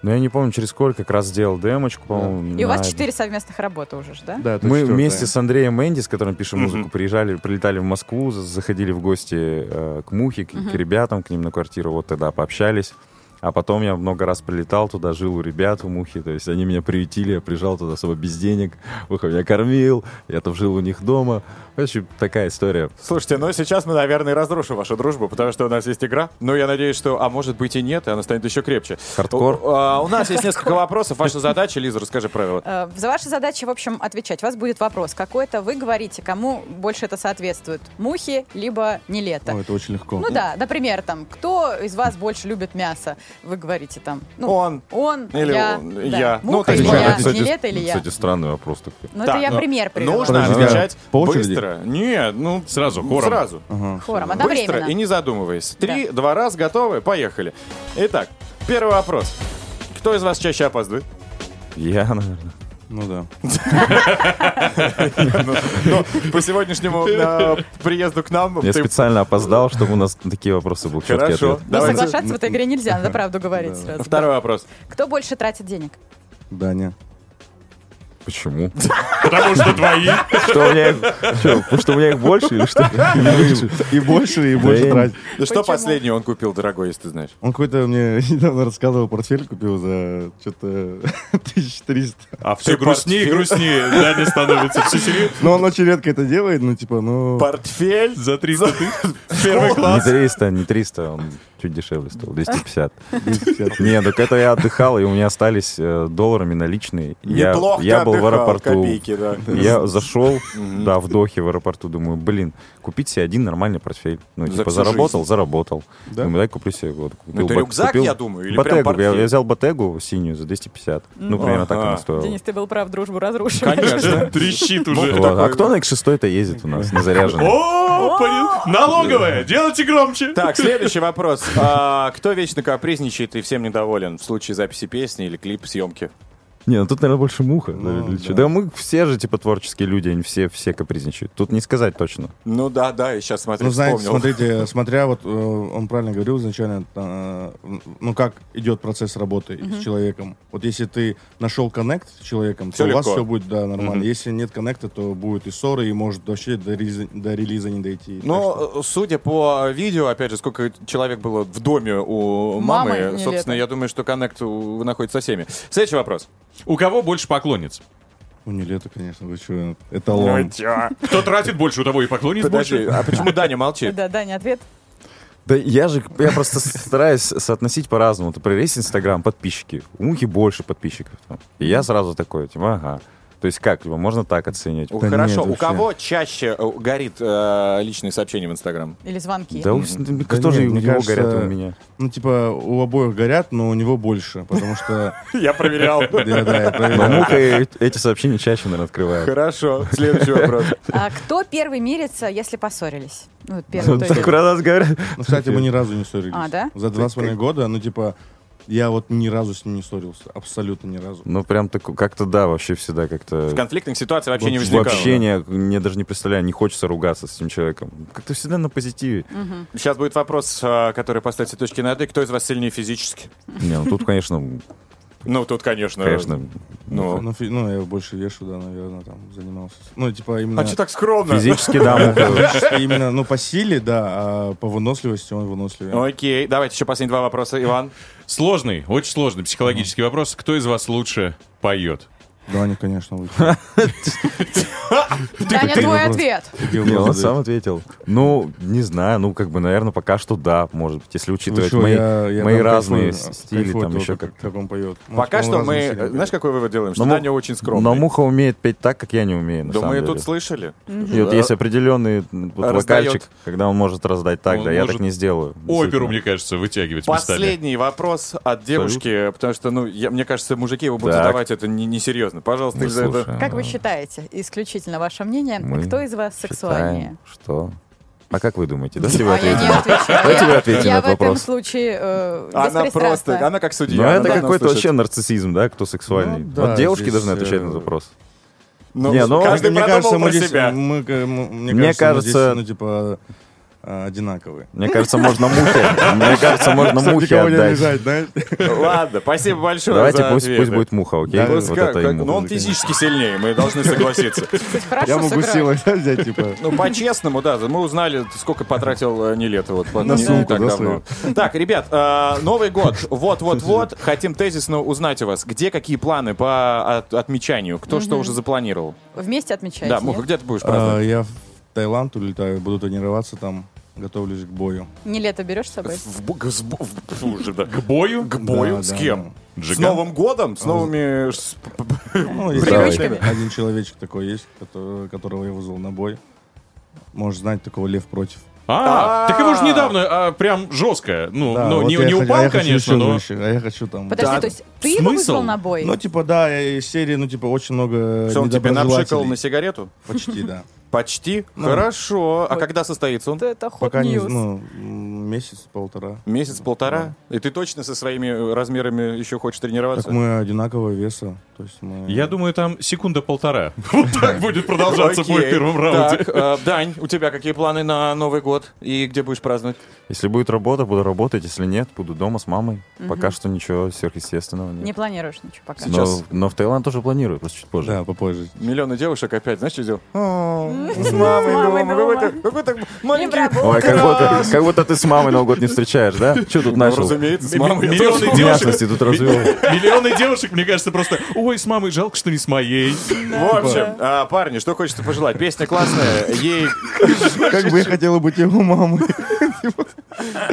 Но я не помню, через сколько как раз сделал демочку, по-моему. И у вас на- четыре совместных работы уже, ж, да? Да, Мы четвертая. вместе с Андреем Мэнди, с которым пишем музыку, приезжали, прилетали в Москву, за- заходили в гости э, к Мухе, к, к ребятам, к ним на квартиру. Вот тогда пообщались. А потом я много раз прилетал туда, жил у ребят, у Мухи. То есть они меня приютили, я приезжал туда особо без денег. Муха меня кормил, я там жил у них дома. В общем, такая история. Слушайте, ну сейчас мы, наверное, разрушим вашу дружбу, потому что у нас есть игра. Но я надеюсь, что, а может быть и нет, и она станет еще крепче. Хардкор. У, а, у нас есть несколько вопросов. Ваша задача, Лиза, расскажи правила. Э, За ваши задачи, в общем, отвечать. У вас будет вопрос какой-то. Вы говорите, кому больше это соответствует. Мухи, либо не лето. О, это очень легко. Ну да, например, там, кто из вас больше любит мясо? Вы говорите там, ну, Он. он, Или я, он, да. я. Ну, Муха то есть или я, кстати, не лето или я. Кстати, странный вопрос такой. Ну, это я пример привела. Нужно отвечать быстро. Нет, ну... Сразу, хором. Сразу. Хором, Быстро и не задумываясь. Три, два раз, готовы? Поехали. Итак, первый вопрос. Кто из вас чаще опаздывает? Я, наверное. Ну да. Ну, по сегодняшнему э, приезду к нам... Я специально опоздал, чтобы у нас на такие вопросы был четкий Хорошо. ответ. Но Давайте. соглашаться в этой игре нельзя, надо правду говорить сразу. Второй вопрос. Кто больше тратит денег? Даня. Почему? Потому что твои. Что у меня их, что, потому что у меня их больше или что? И больше, и больше тратить. Да что последнее он купил, дорогой, если ты знаешь? Он какой-то мне [laughs] недавно рассказывал, портфель купил за что-то [laughs] 1300. А все грустнее и грустнее. Даня становится все серьезно. Но он очень редко это делает, ну типа, ну... Портфель? За 300 тысяч. Первый [laughs] Не класс. 300, не 300, он чуть дешевле стоил, 250. Не, так это я отдыхал, и у меня остались э, долларами наличные. Я, Неплохо я был в аэропорту. копейки, да. Я зашел, да, в Дохе в аэропорту, думаю, блин, купить себе один нормальный портфель. Ну, За типа, заработал, жизнь. заработал. Да? Думаю, дай куплю себе вот. Ну, это рюкзак, я думаю, или прям Ботегу. Я, я взял Ботегу синюю за 250. Ну, примерно так она стоила. Денис, ты был прав, дружбу разрушил. Конечно. Трещит уже. А кто на X6-то ездит у нас, не [laughs] заряженный? О, блин, налоговая, делайте громче. Так, следующий вопрос. А, кто вечно капризничает и всем недоволен в случае записи песни или клип съемки? Не, ну тут, наверное, больше муха. Ну, да, да. да мы все же, типа, творческие люди, они все, все капризничают. Тут не сказать точно. Ну да, да, и сейчас смотри, Ну, знаете, вспомнил. смотрите, [laughs] смотря вот, э, он правильно говорил изначально, э, ну, как идет процесс работы с человеком. Вот если ты нашел коннект с человеком, Всё то у вас легко. все будет, да, нормально. Мгм. Если нет коннекта, то будет и ссоры, и может вообще до релиза, до релиза не дойти. Но, э, судя по видео, опять же, сколько человек было в доме у Мамы мамы, собственно, лето. я думаю, что коннект находится со всеми. Следующий вопрос. У кого больше поклонниц? Ну, не лето, конечно, вы что, эталон. чё? Кто тратит больше, у того и поклонниц Подожди, больше. а почему Даня молчит? Да, Даня, ответ. Да я же, я просто стараюсь соотносить по-разному. Ты проверь Инстаграм, подписчики. У Мухи больше подписчиков. там. И я сразу такой, типа, ага. То есть как, его можно так оценивать? Да Хорошо, нет, у кого чаще э, горит э, личные сообщения в Инстаграм? Или звонки. Да, у- Да тоже нет, у него кажется, горят, и у меня. Ну, типа, у обоих горят, но у него больше, потому что... [laughs] Я проверял. [laughs] Да, да, я проверял. Муха эти сообщения чаще, наверное, открывает. Хорошо, следующий вопрос. [laughs] А кто первый мирится, если поссорились? Ну, вот первый, то есть- Так про нас говорят. Ну, кстати, мы ни разу не ссорились. А, да? За два с половиной года, ну, типа, я вот ни разу с ним не ссорился. Абсолютно ни разу. Ну, прям так, как-то да, вообще всегда как-то... В конфликтных ситуациях вообще не возникало. Вообще не, мне даже не представляю, не хочется ругаться с этим человеком. Как-то всегда на позитиве. Сейчас будет вопрос, э, который поставит все точки над «и». Кто из вас сильнее физически? Не, ну тут, конечно, Ну, тут, конечно. конечно, Ну, Ну, фи- ну, я больше вешу, да, наверное, там занимался. Ну, типа, именно... а что так скромно? физически, да, [laughs] именно, ну, по силе, да, а по выносливости он выносливее. Окей, давайте еще последние два вопроса, Иван. Сложный, очень сложный психологический вопрос. Кто из вас лучше поет? Даня, конечно, лучше. [laughs] Даня, твой ответ. Он сам ответил. Ну, не знаю, ну, как бы, наверное, пока что да, может быть, если Вы учитывать мои, разные стили, там еще как, как как он поет. Ну, Пока что мы, знаешь, какой вывод делаем? Что Даня очень скромный. Но Муха умеет петь так, как я не умею, Да мы тут слышали. И вот есть определенный вокальчик, когда он может раздать так, да, я так не сделаю. Оперу, мне кажется, вытягивать. Последний вопрос от девушки, потому что, ну, я- мне кажется, мужики его будут задавать это не- несерьезно. Пожалуйста, Ну, Елизавета. слушай, Как вы считаете, исключительно ваше мнение, мы кто из вас сексуальнее? считаем, Что? А как вы думаете? Давайте вы А я не ответите. отвечаю. Давайте вы Я- ответите Я на в этот этом вопрос. случае э, Она просто, она как судья. Ну, это какой-то вообще нарциссизм, да, кто сексуальный. Ну, да, вот девушки здесь, должны отвечать э, на этот вопрос. Ну, Не, ну, каждый мне кажется, мы про здесь, себя. мы, э, мы- мне, Мне кажется, мы здесь, кажется- ну, типа, а, одинаковые. Мне кажется, можно мухе. Мне кажется, можно мухе не отдать. Ладно, спасибо большое Давайте за пусть, будет муха, окей? Да, Вот как- это как- ему. но он физически сильнее, мы должны согласиться. Я могу силой взять, типа. Ну, по-честному, да, мы узнали, сколько потратил э, Нилетто вот по- На не- не сумку, так давно. Так, ребят, э, Новый год, [laughs] вот-вот-вот, хотим тезисно узнать у вас, где какие планы по от- отмечанию, кто что уже запланировал. Вместе отмечаете, Да, Муха, где ты будешь А, праздновать? Я в Таиланд улетаю, буду тренироваться там, готовлюсь к бою. Не лето берешь с собой? В бо- к- с бо- в- [laughs] слушай, да. К бою? К бою? Да, С да, кем? С Джиган? Новым годом? С новыми... с- [laughs] Ну, есть [laughs] Привычками. один- один человечек такой есть, который- которого я вызвал на бой. Можешь знать такого лев против. А, так его же недавно а, прям жестко. Ну, Да, ну вот не, я не хочу- а упал, я хочу конечно, еще но... выше, а я хочу там... Подожди, Да. то есть ты его Смысл? вызвал на бой? Ну, типа, да, из серии, ну, типа, очень много Что, он тебе напшикал недоброжелателей. на сигарету? Почти, да. Почти? Ну. Хорошо. А когда состоится он? Это hot Пока не, news. ну, месяц-полтора. Месяц-полтора? И ты точно со своими э, размерами еще хочешь тренироваться? Так мы одинакового веса. То есть мы... Я думаю, там секунда-полтора. [laughs] Вот так будет продолжаться бой в первом раунде. Так, э, Дань, у тебя какие планы на Новый год? И где будешь праздновать? Если будет работа, буду работать. Если нет, буду дома с мамой. Пока что ничего сверхъестественного нет. Не планируешь ничего пока? Но, но в Таиланд тоже планирую, просто чуть позже. Да, попозже. Миллионы девушек опять, знаешь, что сделал? С мамой дома. Какой-то- маленький... Ой, как будто, как будто ты с мамой Новый год не встречаешь, да? Что тут Ну, начал? разумеется, с мамой. Миллионы девушек. Тут развел. Миллионы девушек, мне кажется, просто «Ой, с мамой жалко, что не с моей». В общем, а, парни, что хочется пожелать? Песня классная, ей... [laughs] Как бы я хотела быть его мамой.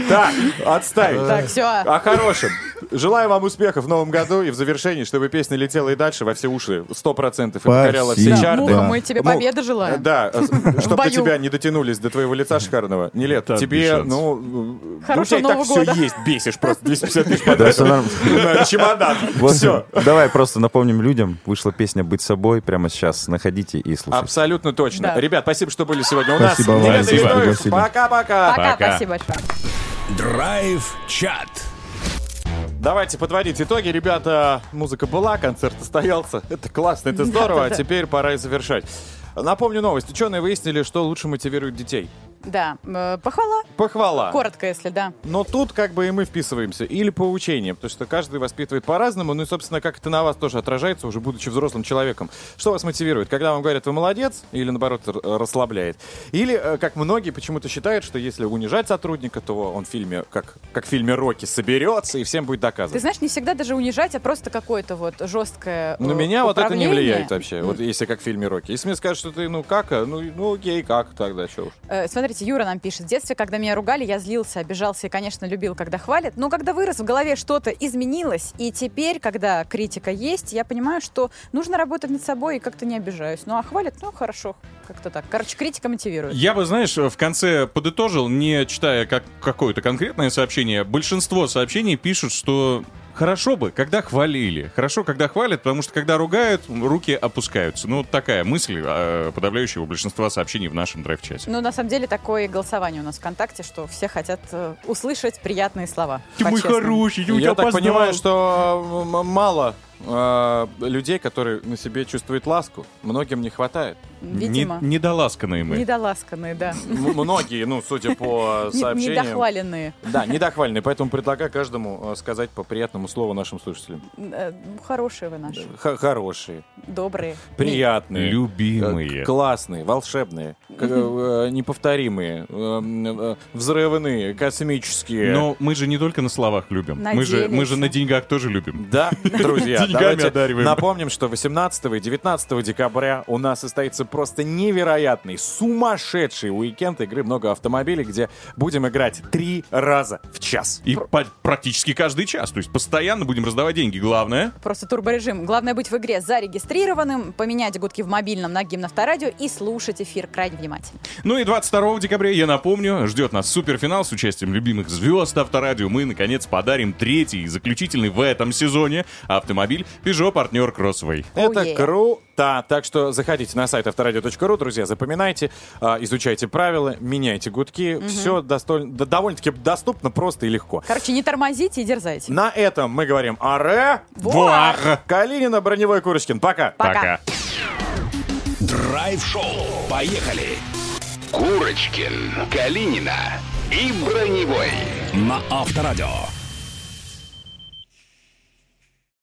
Так, отставить. Так, все. О хорошем. Желаю вам успехов в новом году и в завершении, чтобы песня летела и дальше во все уши, сто процентов, и покоряла все чарты. Муха, мы тебе Ну, победы желаем. Да, [laughs] чтобы до тебя не дотянулись до твоего лица шикарного. Не лет, Да, тебе, шансов. Ну, ну, у Хорошего тебя и так Нового все года. есть, бесишь просто 250 тысяч [laughs] на чемодан. [laughs] Вот, Все. давай просто напомним людям. Вышла песня «Быть собой» прямо сейчас. Находите и слушайте. Абсолютно точно. Да. Ребят, спасибо, что были сегодня у нас. Спасибо вам, спасибо. Пока-пока. Пока, Пока. спасибо большое. Драйв-чат. Давайте подводить итоги. Ребята, музыка была, концерт состоялся. Это классно, это здорово. А теперь пора и завершать. Напомню новость. Ученые выяснили, что лучше мотивирует детей. Да, э, похвала. Похвала. Коротко, если да. Но тут как бы и мы вписываемся. Или поучение, потому что каждый воспитывает по-разному. Ну и, собственно, как это на вас тоже отражается, уже будучи взрослым человеком. Что вас мотивирует? Когда вам говорят, вы молодец, или наоборот, расслабляет? Или, э, как многие почему-то считают, что если унижать сотрудника, то он в фильме, как, как в фильме «Рокки», соберется и всем будет Ты доказывать. знаешь, не всегда даже унижать, а просто какое-то вот жесткое На э, меня вот это не влияет вообще. Вот если как в фильме «Рокки». Если мне скажут, что ты, ну как, а? ну, ну окей, как тогда, что уж. Э, Смотрите, Юра нам пишет. В детстве, когда меня ругали, я злился, обижался и, конечно, любил, когда хвалят. Но когда вырос, в голове что-то изменилось. И теперь, когда критика есть, я понимаю, что нужно работать над собой и как-то не обижаюсь. Ну, а хвалят, ну, хорошо. Как-то так. Короче, критика мотивирует. Я бы, знаешь, в конце подытожил, не читая как какое-то конкретное сообщение. Большинство сообщений пишут, что хорошо бы, когда хвалили. Хорошо, когда хвалят, потому что когда ругают, руки опускаются. Ну, вот такая мысль э, подавляющего большинства сообщений в нашем драйв-чате. Ну, на самом деле, такое голосование у нас ВКонтакте, что все хотят э, услышать приятные слова. Ты мой хороший, я у Я так понимаю, что мало э, людей, которые на себе чувствуют ласку. Многим не хватает. Видимо. Не- недоласканные мы. Недоласканные, да. М- Многие, ну, судя по [laughs] сообщениям... Недохваленные. Да, недохваленные. Поэтому предлагаю каждому э, сказать по приятному слову нашим слушателям. Э, Хорошие вы наши. Х- хорошие, Добрые. приятные, Любимые. э, классные, волшебные, э, неповторимые, взрывные, космические. Но мы же не только на словах любим. Мы же, мы же на деньгах тоже любим. Да, друзья, [laughs] Деньгами давайте одариваем. напомним, что 18 и 19 декабря у нас состоится просто невероятный, сумасшедший уикенд игры «Много автомобилей», где будем играть три раза в час. И практически каждый час. То есть постоянно будем раздавать деньги. Главное, Просто турборежим. Главное быть в игре зарегистрированным, поменять гудки в мобильном на гимн авторадио и слушать эфир крайне внимательно. Ну и 22 декабря, я напомню, ждет нас суперфинал с участием любимых звезд Авторадио. Мы, наконец, подарим третий и заключительный в этом сезоне автомобиль Peugeot партнер Crossway. Это yeah. круто. Так что заходите на сайт авторадио.ру, друзья, запоминайте, а, изучайте правила, меняйте гудки. Все довольно-таки доступно, просто и легко. Короче, не тормозите и дерзайте. На этом мы говорим «Аре!» Вуар! Калинина, Броневой, Курочкин. Пока. Пока. Драйв-шоу. Поехали. Курочкин, Калинина и Броневой на Авторадио.